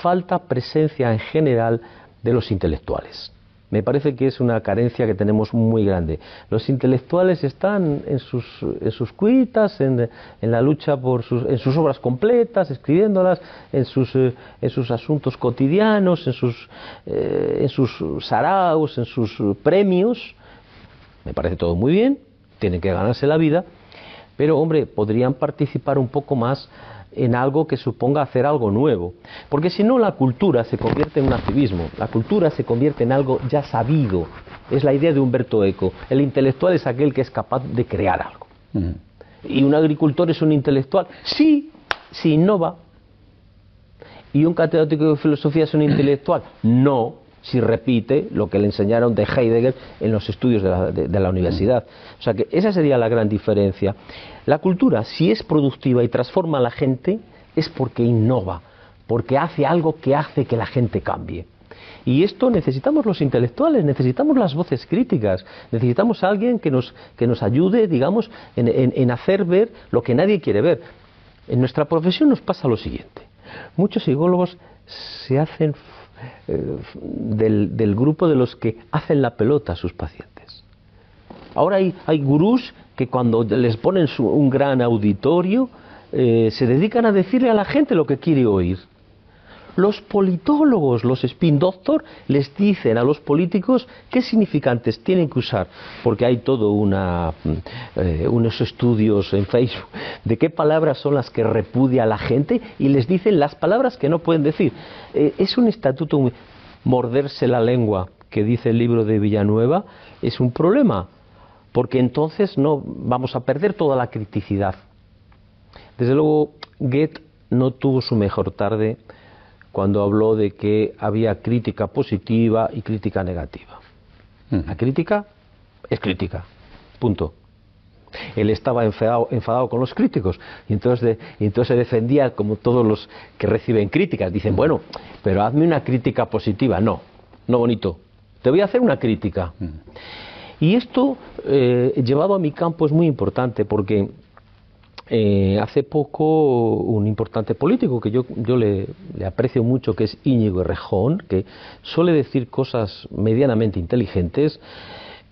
falta presencia en general de los intelectuales. Me parece que es una carencia que tenemos muy grande. Los intelectuales están en sus, en sus cuitas, en, la lucha por sus, en sus obras completas, escribiéndolas, en sus, eh, en sus asuntos cotidianos, en sus, eh, en sus saraos, en sus premios. Me parece todo muy bien, tienen que ganarse la vida, pero hombre, podrían participar un poco más en algo que suponga hacer algo nuevo. Porque si no, la cultura se convierte en un activismo, la cultura se convierte en algo ya sabido. Es la idea de Humberto Eco. El intelectual es aquel que es capaz de crear algo. ¿Y un agricultor es un intelectual? Sí, si innova. ¿Y un catedrático de filosofía es un intelectual? No, si repite lo que le enseñaron de Heidegger en los estudios de la, de la, universidad. O sea que esa sería la gran diferencia. La cultura, si es productiva y transforma a la gente, es porque innova, porque hace algo que hace que la gente cambie. Y esto necesitamos los intelectuales, necesitamos las voces críticas, necesitamos alguien que nos, que nos ayude, digamos, en, en, hacer ver lo que nadie quiere ver. En nuestra profesión nos pasa lo siguiente. Muchos psicólogos se hacen eh, del, del, grupo de los que hacen la pelota a sus pacientes. Ahora hay, hay gurús que cuando les ponen un gran auditorio eh, se dedican a decirle a la gente lo que quiere oír. Los politólogos, los spin doctor, les dicen a los políticos qué significantes tienen que usar, porque hay todo una, eh, unos estudios en Facebook de qué palabras son las que repudia la gente y les dicen las palabras que no pueden decir. Eh, es un estatuto morderse la lengua que dice el libro de Villanueva es un problema porque entonces no vamos a perder toda la criticidad. Desde luego, Goethe no tuvo su mejor tarde cuando habló de que había crítica positiva y crítica negativa. La crítica es crítica, punto. Él estaba enfadado, enfadado con los críticos y entonces, y entonces se defendía como todos los que reciben críticas. Dicen, bueno, pero hazme una crítica positiva. No, no bonito. Te voy a hacer una crítica. Y esto, eh, llevado a mi campo, es muy importante porque eh, hace poco un importante político que yo, yo le, aprecio mucho, que es Íñigo Errejón, que suele decir cosas medianamente inteligentes,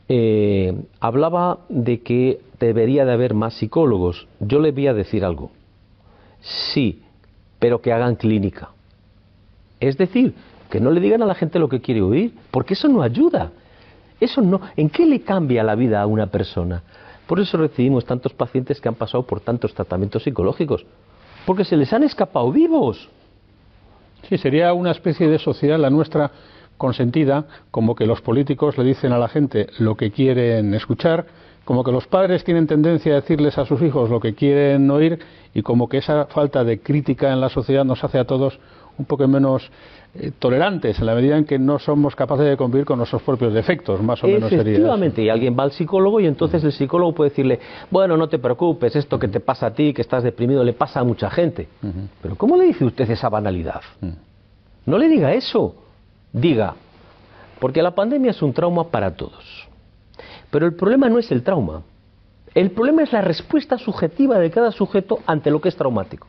eh, hablaba de que debería de haber más psicólogos. Yo le voy a decir algo. Sí, pero que hagan clínica. Es decir, que no le digan a la gente lo que quiere oír, porque eso no ayuda. Eso no, ¿en qué le cambia la vida a una persona? Por eso recibimos tantos pacientes que han pasado por tantos tratamientos psicológicos, porque se les han escapado vivos. Sí, sería una especie de sociedad la nuestra consentida, como que los políticos le dicen a la gente lo que quieren escuchar, como que los padres tienen tendencia a decirles a sus hijos lo que quieren oír y como que esa falta de crítica en la sociedad nos hace a todos un poco menos eh, tolerantes en la medida en que no somos capaces de convivir con nuestros propios defectos, más o menos sería. Efectivamente, y alguien va al psicólogo y entonces el psicólogo puede decirle, bueno, no te preocupes, esto que te pasa a ti, que estás deprimido, le pasa a mucha gente. Pero ¿cómo le dice usted esa banalidad? No le diga eso. Diga, porque la pandemia es un trauma para todos. Pero el problema no es el trauma. El problema es la respuesta subjetiva de cada sujeto ante lo que es traumático.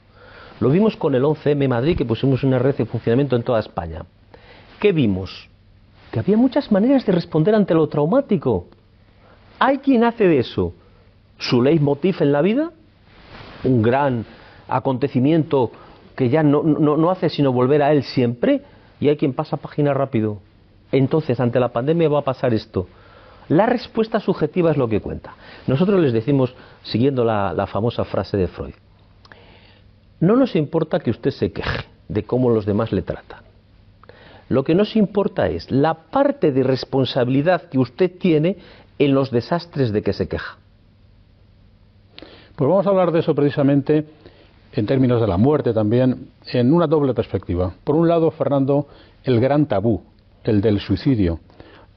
Lo vimos con el 11M Madrid, que pusimos una red de funcionamiento en toda España. ¿Qué vimos? Que había muchas maneras de responder ante lo traumático. Hay quien hace de eso su leitmotiv en la vida, un gran acontecimiento que ya no, no, hace sino volver a él siempre, y hay quien pasa página rápido. Entonces, ante la pandemia va a pasar esto. La respuesta subjetiva es lo que cuenta. Nosotros les decimos, siguiendo la famosa frase de Freud, no nos importa que usted se queje de cómo los demás le tratan. Lo que nos importa es la parte de responsabilidad que usted tiene en los desastres de que se queja. Pues vamos a hablar de eso precisamente en términos de la muerte también, en una doble perspectiva. Por un lado, Fernando, el gran tabú, el del suicidio.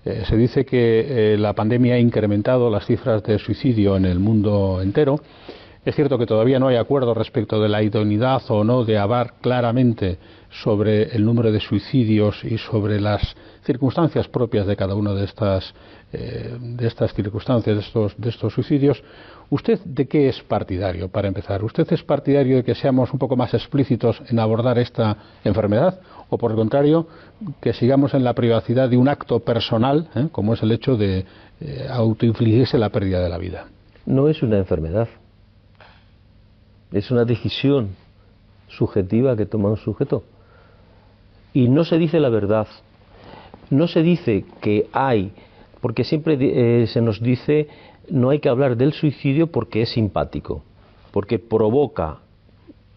Eh, se dice que eh, la pandemia ha incrementado las cifras de suicidio en el mundo entero es cierto que todavía no hay acuerdo respecto de la idoneidad o no de hablar claramente sobre el número de suicidios y sobre las circunstancias propias de cada una de estas, eh, de estas circunstancias, de estos, de estos suicidios. ¿Usted de qué es partidario, para empezar? ¿Usted es partidario de que seamos un poco más explícitos en abordar esta enfermedad? ¿O por el contrario, que sigamos en la privacidad de un acto personal, eh, como es el hecho de eh, autoinfligirse la pérdida de la vida? No es una enfermedad es una decisión subjetiva que toma un sujeto. Y no se dice la verdad. No se dice que hay, porque siempre eh, se nos dice no hay que hablar del suicidio porque es simpático, porque provoca,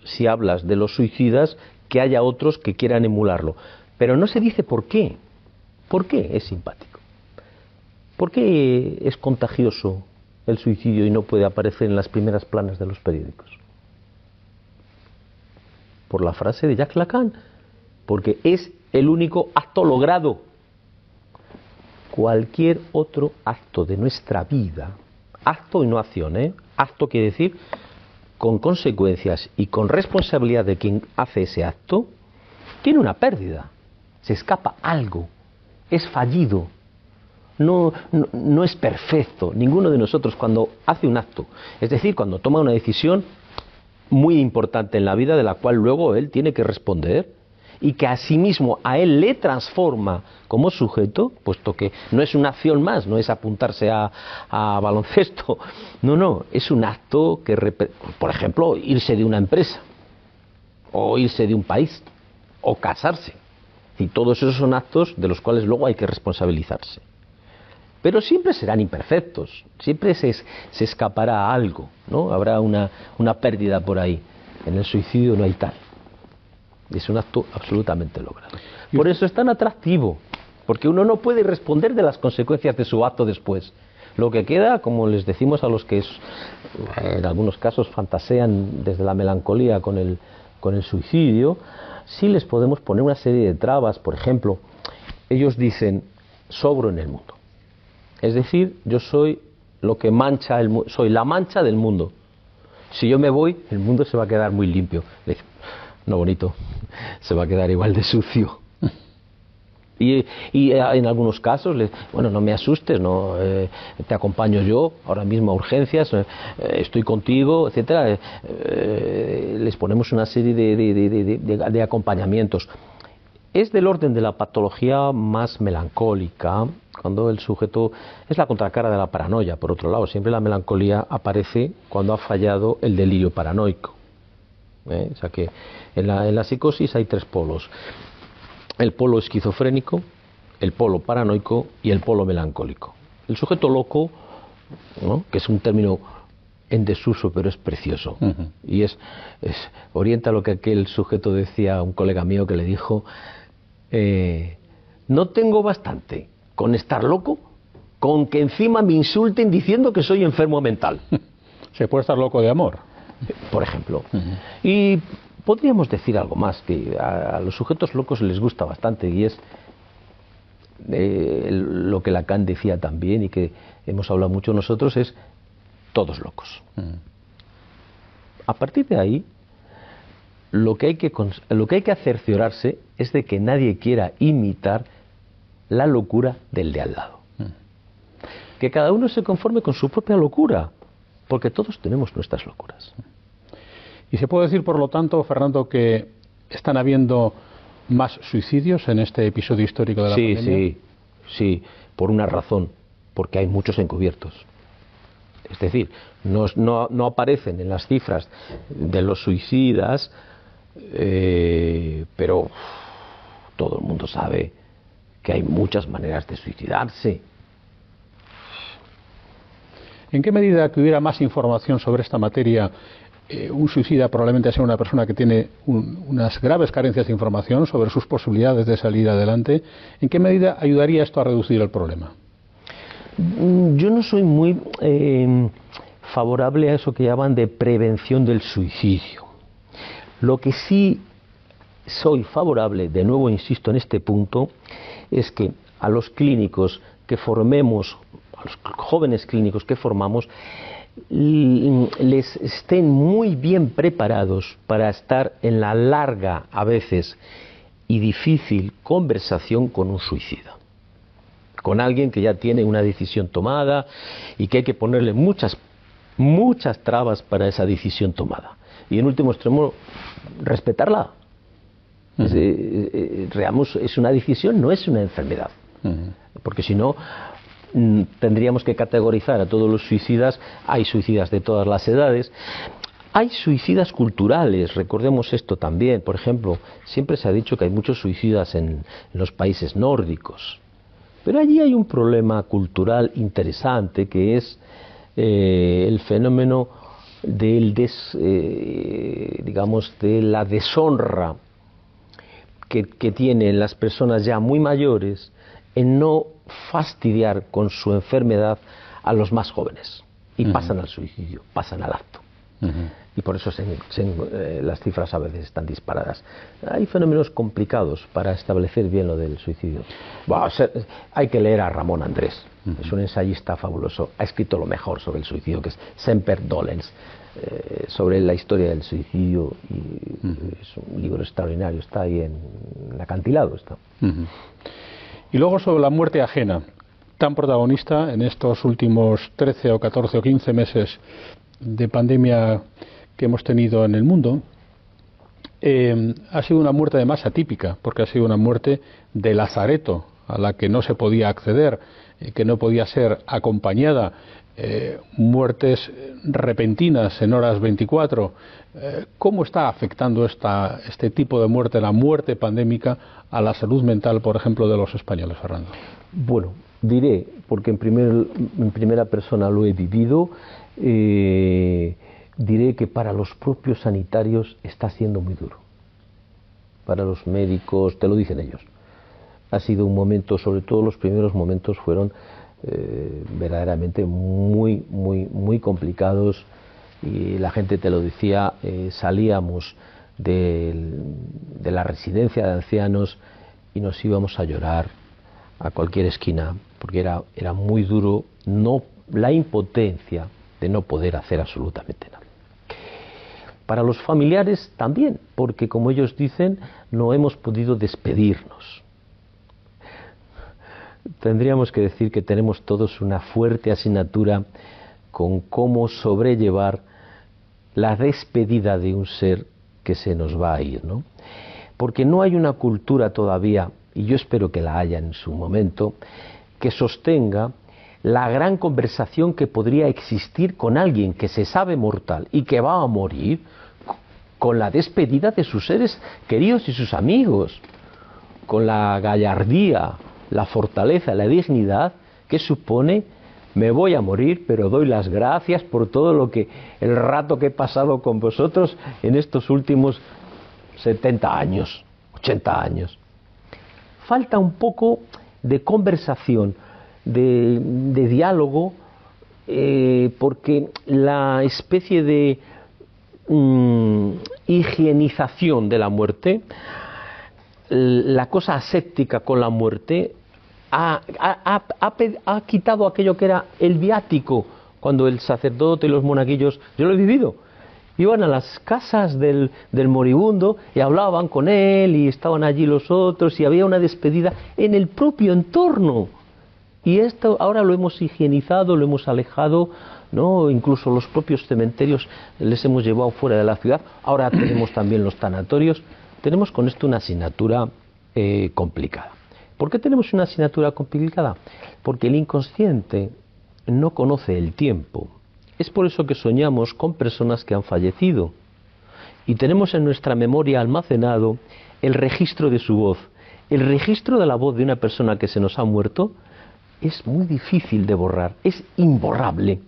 si hablas de los suicidas, que haya otros que quieran emularlo. Pero no se dice por qué. ¿Por qué es simpático? ¿Por qué es contagioso el suicidio y no puede aparecer en las primeras planas de los periódicos? Por la frase de Jacques Lacan, porque es el único acto logrado. Cualquier otro acto de nuestra vida, acto y no acción, ¿eh? acto quiere decir con consecuencias y con responsabilidad de quien hace ese acto, tiene una pérdida, se escapa algo, es fallido, no, no, no, es perfecto. Ninguno de nosotros cuando hace un acto, es decir, cuando toma una decisión, muy importante en la vida de la cual luego él tiene que responder y que asimismo a él le transforma como sujeto, puesto que no es una acción más, no es apuntarse a, baloncesto, no, no, es un acto que, por ejemplo, irse de una empresa, o irse de un país, o casarse. Y todos esos son actos de los cuales luego hay que responsabilizarse. Pero siempre serán imperfectos, siempre se, se escapará algo, ¿no? Habrá una, una pérdida por ahí. En el suicidio no hay tal. Es un acto absolutamente logrado. Por eso es tan atractivo, porque uno no puede responder de las consecuencias de su acto después. Lo que queda, como les decimos a los que en algunos casos fantasean desde la melancolía con el, con el suicidio, sí les podemos poner una serie de trabas. Por ejemplo, ellos dicen, sobro en el mundo. Es decir, yo soy lo que mancha el soy la mancha del mundo. Si yo me voy, el mundo se va a quedar muy limpio. No bonito, se va a quedar igual de sucio. Y, eh, en algunos casos, bueno, no me asustes, no eh, te acompaño yo ahora mismo a urgencias, eh, estoy contigo, etcétera. les ponemos una serie de acompañamientos. Es del orden de la patología más melancólica, cuando el sujeto es la contracara de la paranoia, por otro lado, siempre la melancolía aparece cuando ha fallado el delirio paranoico. ¿eh? O sea que en la, psicosis hay tres polos. el polo esquizofrénico, el polo paranoico y el polo melancólico. El sujeto loco, que es un término en desuso, pero es precioso. Y es, orienta lo que aquel sujeto decía a un colega mío que le dijo, eh, no tengo bastante con estar loco, con que encima me insulten diciendo que soy enfermo mental. Se puede estar loco de amor. Por ejemplo. Y podríamos decir algo más, que a, los sujetos locos les gusta bastante, y es eh, lo que Lacan decía también y que hemos hablado mucho nosotros, es todos locos. A partir de ahí, lo que, hay que, lo que hay que cerciorarse es de que nadie quiera imitar la locura del de al lado. Que cada uno se conforme con su propia locura, porque todos tenemos nuestras locuras. Y se puede decir, por lo tanto, Fernando, que están habiendo más suicidios en este episodio histórico de la sí, pandemia. Sí, sí, por una razón, porque hay muchos encubiertos. Es decir, no, aparecen en las cifras de los suicidas, eh, pero todo el mundo sabe que hay muchas maneras de suicidarse. ¿En qué medida que hubiera más información sobre esta materia, eh, un suicida probablemente sea una persona que tiene unas graves carencias de información sobre sus posibilidades de salir adelante? ¿En qué medida ayudaría esto a reducir el problema? Mm, yo no soy muy eh, favorable a eso que llaman de prevención del suicidio. Lo que sí soy favorable, de nuevo insisto en este punto, es que a los clínicos que formemos, a los jóvenes clínicos que formamos, les estén muy bien preparados para estar en la larga, a veces, y difícil conversación con un suicida con alguien que ya tiene una decisión tomada y que hay que ponerle muchas, muchas trabas para esa decisión tomada. Y en último extremo, respetarla. Es, eh, eh, es una decisión, no es una enfermedad. Porque si no, mm, tendríamos que categorizar a todos los suicidas. Hay suicidas de todas las edades. Hay suicidas culturales, recordemos esto también. Por ejemplo, siempre se ha dicho que hay muchos suicidas en los países nórdicos. Pero allí hay un problema cultural interesante que es eh, el fenómeno del eh, digamos de la deshonra que, que, tienen las personas ya muy mayores en no fastidiar con su enfermedad a los más jóvenes. Y pasan al suicidio, pasan al acto. Y por eso eh, las cifras a veces están disparadas. Hay fenómenos complicados para establecer bien lo del suicidio. hay que leer a Ramón Andrés, es un ensayista fabuloso, ha escrito lo mejor sobre el suicidio, que es Semper Dolens, eh, sobre la historia del suicidio, y es un libro extraordinario, está ahí en el acantilado. Está. Y luego sobre la muerte ajena, tan protagonista en estos últimos 13 o 14 o 15 meses de pandemia que hemos tenido en el mundo, eh, ha sido una muerte además atípica, porque ha sido una muerte de lazareto, a la que no se podía acceder, eh, que no podía ser acompañada, eh, muertes repentinas en horas 24. ¿Cómo está afectando esta, este tipo de muerte, la muerte pandémica, a la salud mental, por ejemplo, de los españoles, Fernando? Bueno, diré, porque en, primer, en primera persona lo he vivido, diré que para los propios sanitarios está siendo muy duro. Para los médicos, te lo dicen ellos. Ha sido un momento, sobre todo los primeros momentos fueron eh, verdaderamente muy, muy, muy complicados y la gente te lo decía, eh, salíamos de, de la residencia de ancianos y nos íbamos a llorar a cualquier esquina porque era, era muy duro no la impotencia de no poder hacer absolutamente nada. Para los familiares también, porque como ellos dicen, no hemos podido despedirnos. Tendríamos que decir que tenemos todos una fuerte asignatura con cómo sobrellevar la despedida de un ser que se nos va a ir, ¿no? Porque no hay una cultura todavía, y yo espero que la haya en su momento, que sostenga la gran conversación que podría existir con alguien que se sabe mortal y que va a morir con la despedida de sus seres queridos y sus amigos. con la gallardía, la fortaleza, la dignidad que supone me voy a morir, pero doy las gracias por todo lo que el rato que he pasado con vosotros en estos últimos 70 años, 80 años. Falta un poco de conversación, de, diálogo, eh, porque la especie de mm, higienización de la muerte, la cosa aséptica con la muerte, ha, quitado aquello que era el viático, cuando el sacerdote y los monaguillos, yo lo he vivido, iban a las casas del, del, moribundo y hablaban con él y estaban allí los otros y había una despedida en el propio entorno. Y esto ahora lo hemos higienizado, lo hemos alejado, ¿no? incluso los propios cementerios les hemos llevado fuera de la ciudad, ahora tenemos también los tanatorios. Tenemos con esto una asignatura eh, complicada. ¿Por qué tenemos una asignatura complicada? Porque el inconsciente no conoce el tiempo. Es por eso que soñamos con personas que han fallecido y tenemos en nuestra memoria almacenado el registro de su voz. El registro de la voz de una persona que se nos ha muerto es muy difícil de borrar, es imborrable.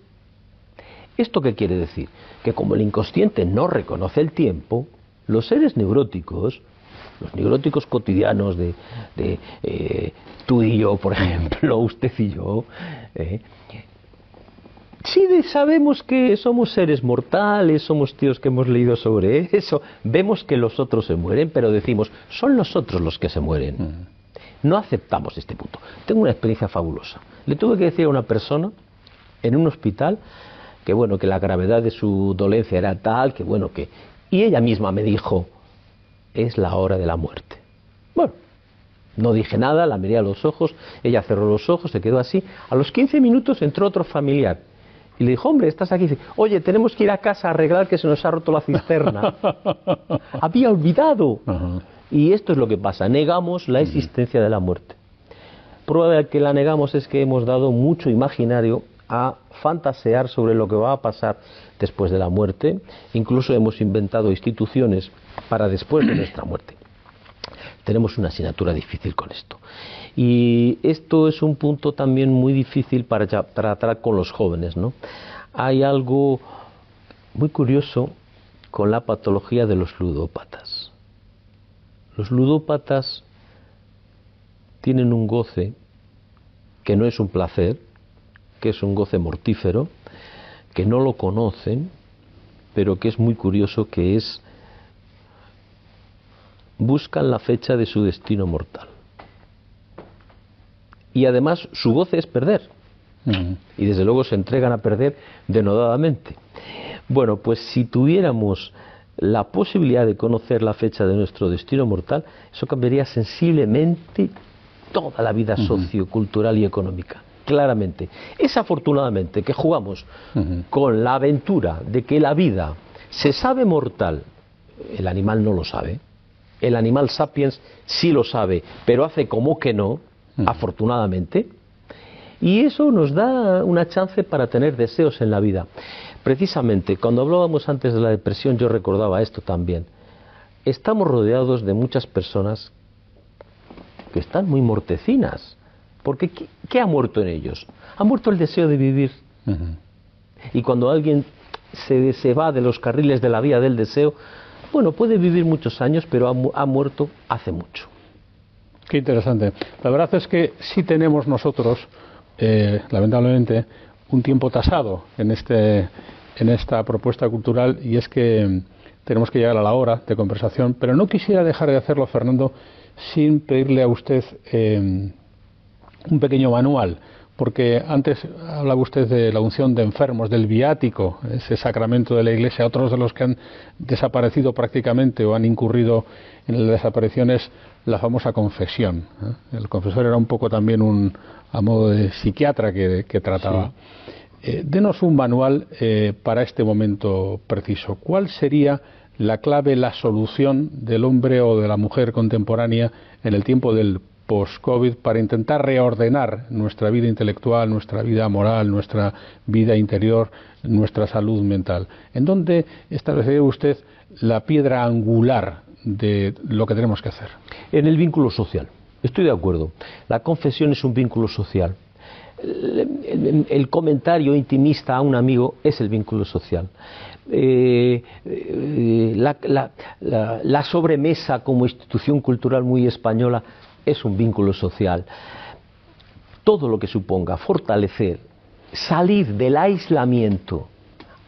¿Esto qué quiere decir? Que como el inconsciente no reconoce el tiempo, los seres neuróticos los neuróticos cotidianos de, eh, tú y yo, por ejemplo, usted y yo, eh, sí sabemos que somos seres mortales, somos tíos que hemos leído sobre eso, vemos que los otros se mueren, pero decimos, son los otros los que se mueren. Mm. No aceptamos este punto. Tengo una experiencia fabulosa. Le tuve que decir a una persona en un hospital que bueno, que la gravedad de su dolencia era tal, que bueno, que... Y ella misma me dijo, es la hora de la muerte. Bueno, no dije nada, la miré a los ojos, ella cerró los ojos, se quedó así. A los 15 minutos entró otro familiar y le dijo, hombre, estás aquí. Oye, tenemos que ir a casa a arreglar que se nos ha roto la cisterna. Había olvidado. Y esto es lo que pasa, negamos la existencia de la muerte. Prueba de que la negamos es que hemos dado mucho imaginario a fantasear sobre lo que va a pasar después de la muerte. Incluso hemos inventado instituciones para después de nuestra muerte. Tenemos una asignatura difícil con esto. Y esto es un punto también muy difícil para tratar con los jóvenes. ¿no? Hay algo muy curioso con la patología de los ludópatas. Los ludópatas tienen un goce que no es un placer, que es un goce mortífero, que no lo conocen, pero que es muy curioso, que es buscan la fecha de su destino mortal. Y además su goce es perder. Y desde luego se entregan a perder denodadamente. Bueno, pues si tuviéramos la posibilidad de conocer la fecha de nuestro destino mortal, eso cambiaría sensiblemente toda la vida sociocultural y económica claramente. Es afortunadamente que jugamos con la aventura de que la vida se sabe mortal, el animal no lo sabe, el animal sapiens sí lo sabe, pero hace como que no, afortunadamente, y eso nos da una chance para tener deseos en la vida. Precisamente, cuando hablábamos antes de la depresión, yo recordaba esto también. Estamos rodeados de muchas personas que están muy mortecinas, porque ¿qué, ha muerto en ellos? Ha muerto el deseo de vivir. Y cuando alguien se, se, va de los carriles de la vía del deseo, bueno, puede vivir muchos años, pero ha, muerto hace mucho. Qué interesante. La verdad es que sí tenemos nosotros, eh, lamentablemente, un tiempo tasado en, este, en esta propuesta cultural y es que tenemos que llegar a la hora de conversación, pero no quisiera dejar de hacerlo, Fernando, sin pedirle a usted eh, un pequeño manual, porque antes hablaba usted de la unción de enfermos, del viático, ese sacramento de la Iglesia, otros de los que han desaparecido prácticamente o han incurrido en las desapariciones, la famosa confesión. ¿eh? El confesor era un poco también un, a modo de psiquiatra que, trataba. Eh, denos un manual eh, para este momento preciso. ¿Cuál sería la clave, la solución del hombre o de la mujer contemporánea en el tiempo del post-COVID para intentar reordenar nuestra vida intelectual, nuestra vida moral, nuestra vida interior, nuestra salud mental. ¿En dónde establecería usted la piedra angular de lo que tenemos que hacer? En el vínculo social. Estoy de acuerdo. La confesión es un vínculo social. El, comentario intimista a un amigo es el vínculo social. Eh, eh, la, sobremesa como institución cultural muy española es un vínculo social. Todo lo que suponga fortalecer, salir del aislamiento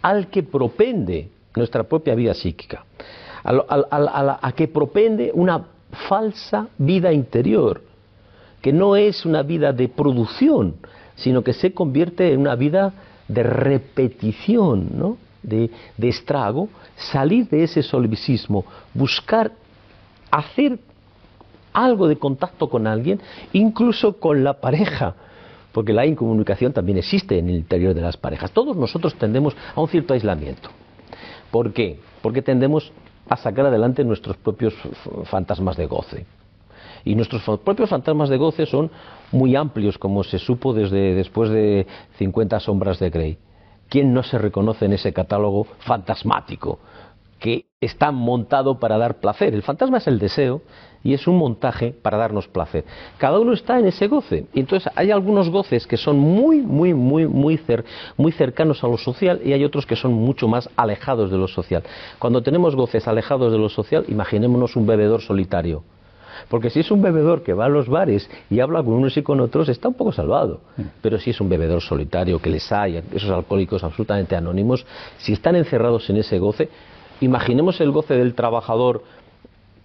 al que propende nuestra propia vida psíquica, a que propende una falsa vida interior, que no es una vida de producción, sino que se convierte en una vida de repetición, ¿no? de, estrago, salir de ese solipsismo, buscar hacer algo de contacto con alguien, incluso con la pareja, porque la incomunicación también existe en el interior de las parejas. Todos nosotros tendemos a un cierto aislamiento. ¿Por qué? Porque tendemos a sacar adelante nuestros propios fantasmas de goce. Y nuestros propios fantasmas de goce son muy amplios, como se supo desde después de 50 sombras de Grey. ¿Quién no se reconoce en ese catálogo fantasmático que está montado para dar placer? El fantasma es el deseo y es un montaje para darnos placer. Cada uno está en ese goce. Y entonces hay algunos goces que son muy, muy, muy, muy, muy cercanos a lo social y hay otros que son mucho más alejados de lo social. Cuando tenemos goces alejados de lo social, imaginémonos un bebedor solitario. Porque si es un bebedor que va a los bares y habla con unos y con otros, está un poco salvado. Pero si es un bebedor solitario, que les hay, esos alcohólicos absolutamente anónimos, si están encerrados en ese goce, imaginemos el goce del trabajador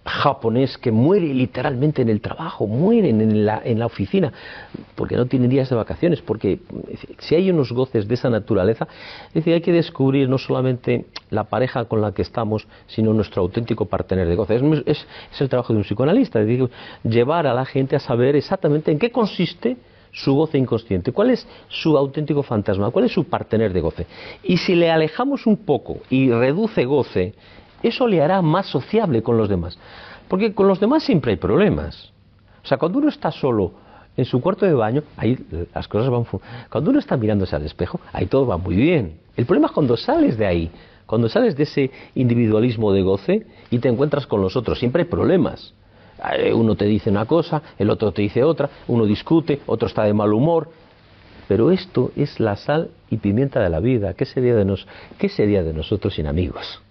japonés que muere literalmente en el trabajo, mueren en la, en la oficina, porque no tienen días de vacaciones, porque si hay unos goces de esa naturaleza, es decir, hay que descubrir no solamente la pareja con la que estamos, sino nuestro auténtico partener de goce. Es, el trabajo de un psicoanalista, es decir, llevar a la gente a saber exactamente en qué consiste su goce inconsciente, cuál es su auténtico fantasma, cuál es su partener de goce. Y si le alejamos un poco y reduce goce, eso le hará más sociable con los demás. Porque con los demás siempre hay problemas. O sea, cuando uno está solo en su cuarto de baño, ahí las cosas van. Cuando uno está mirándose al espejo, ahí todo va muy bien. El problema es cuando sales de ahí, cuando sales de ese individualismo de goce y te encuentras con los otros. Siempre hay problemas. Eh, uno te dice una cosa, el otro te dice otra, uno discute, otro está de mal humor. Pero esto es la sal y pimienta de la vida. ¿Qué sería de, nos, qué sería de nosotros sin amigos?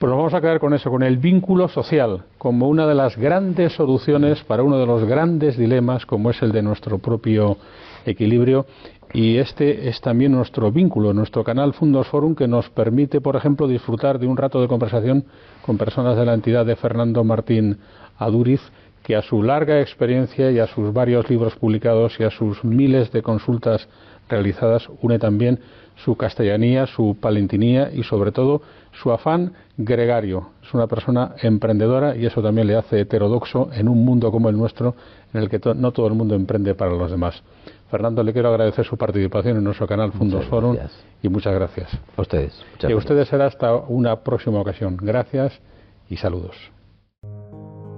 Pues nos vamos a quedar con eso, con el vínculo social, como una de las grandes soluciones para uno de los grandes dilemas, como es el de nuestro propio equilibrio. Y este es también nuestro vínculo, nuestro canal Fundos Forum, que nos permite, por ejemplo, disfrutar de un rato de conversación con personas de la entidad de Fernando Martín Aduriz, que a su larga experiencia y a sus varios libros publicados y a sus miles de consultas realizadas une también su castellanía, su palentinía y sobre todo su afán gregario. Es una persona emprendedora y eso también le hace heterodoxo en un mundo como el nuestro en el que no todo el mundo emprende para los demás. Fernando, le quiero agradecer su participación en nuestro canal Fundos Forum y muchas gracias. A ustedes. y a ustedes será hasta una próxima ocasión. Gracias y saludos.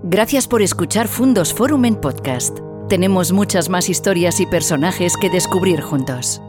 Gracias por escuchar Fundos Forum en podcast. Tenemos muchas más historias y personajes que descubrir juntos.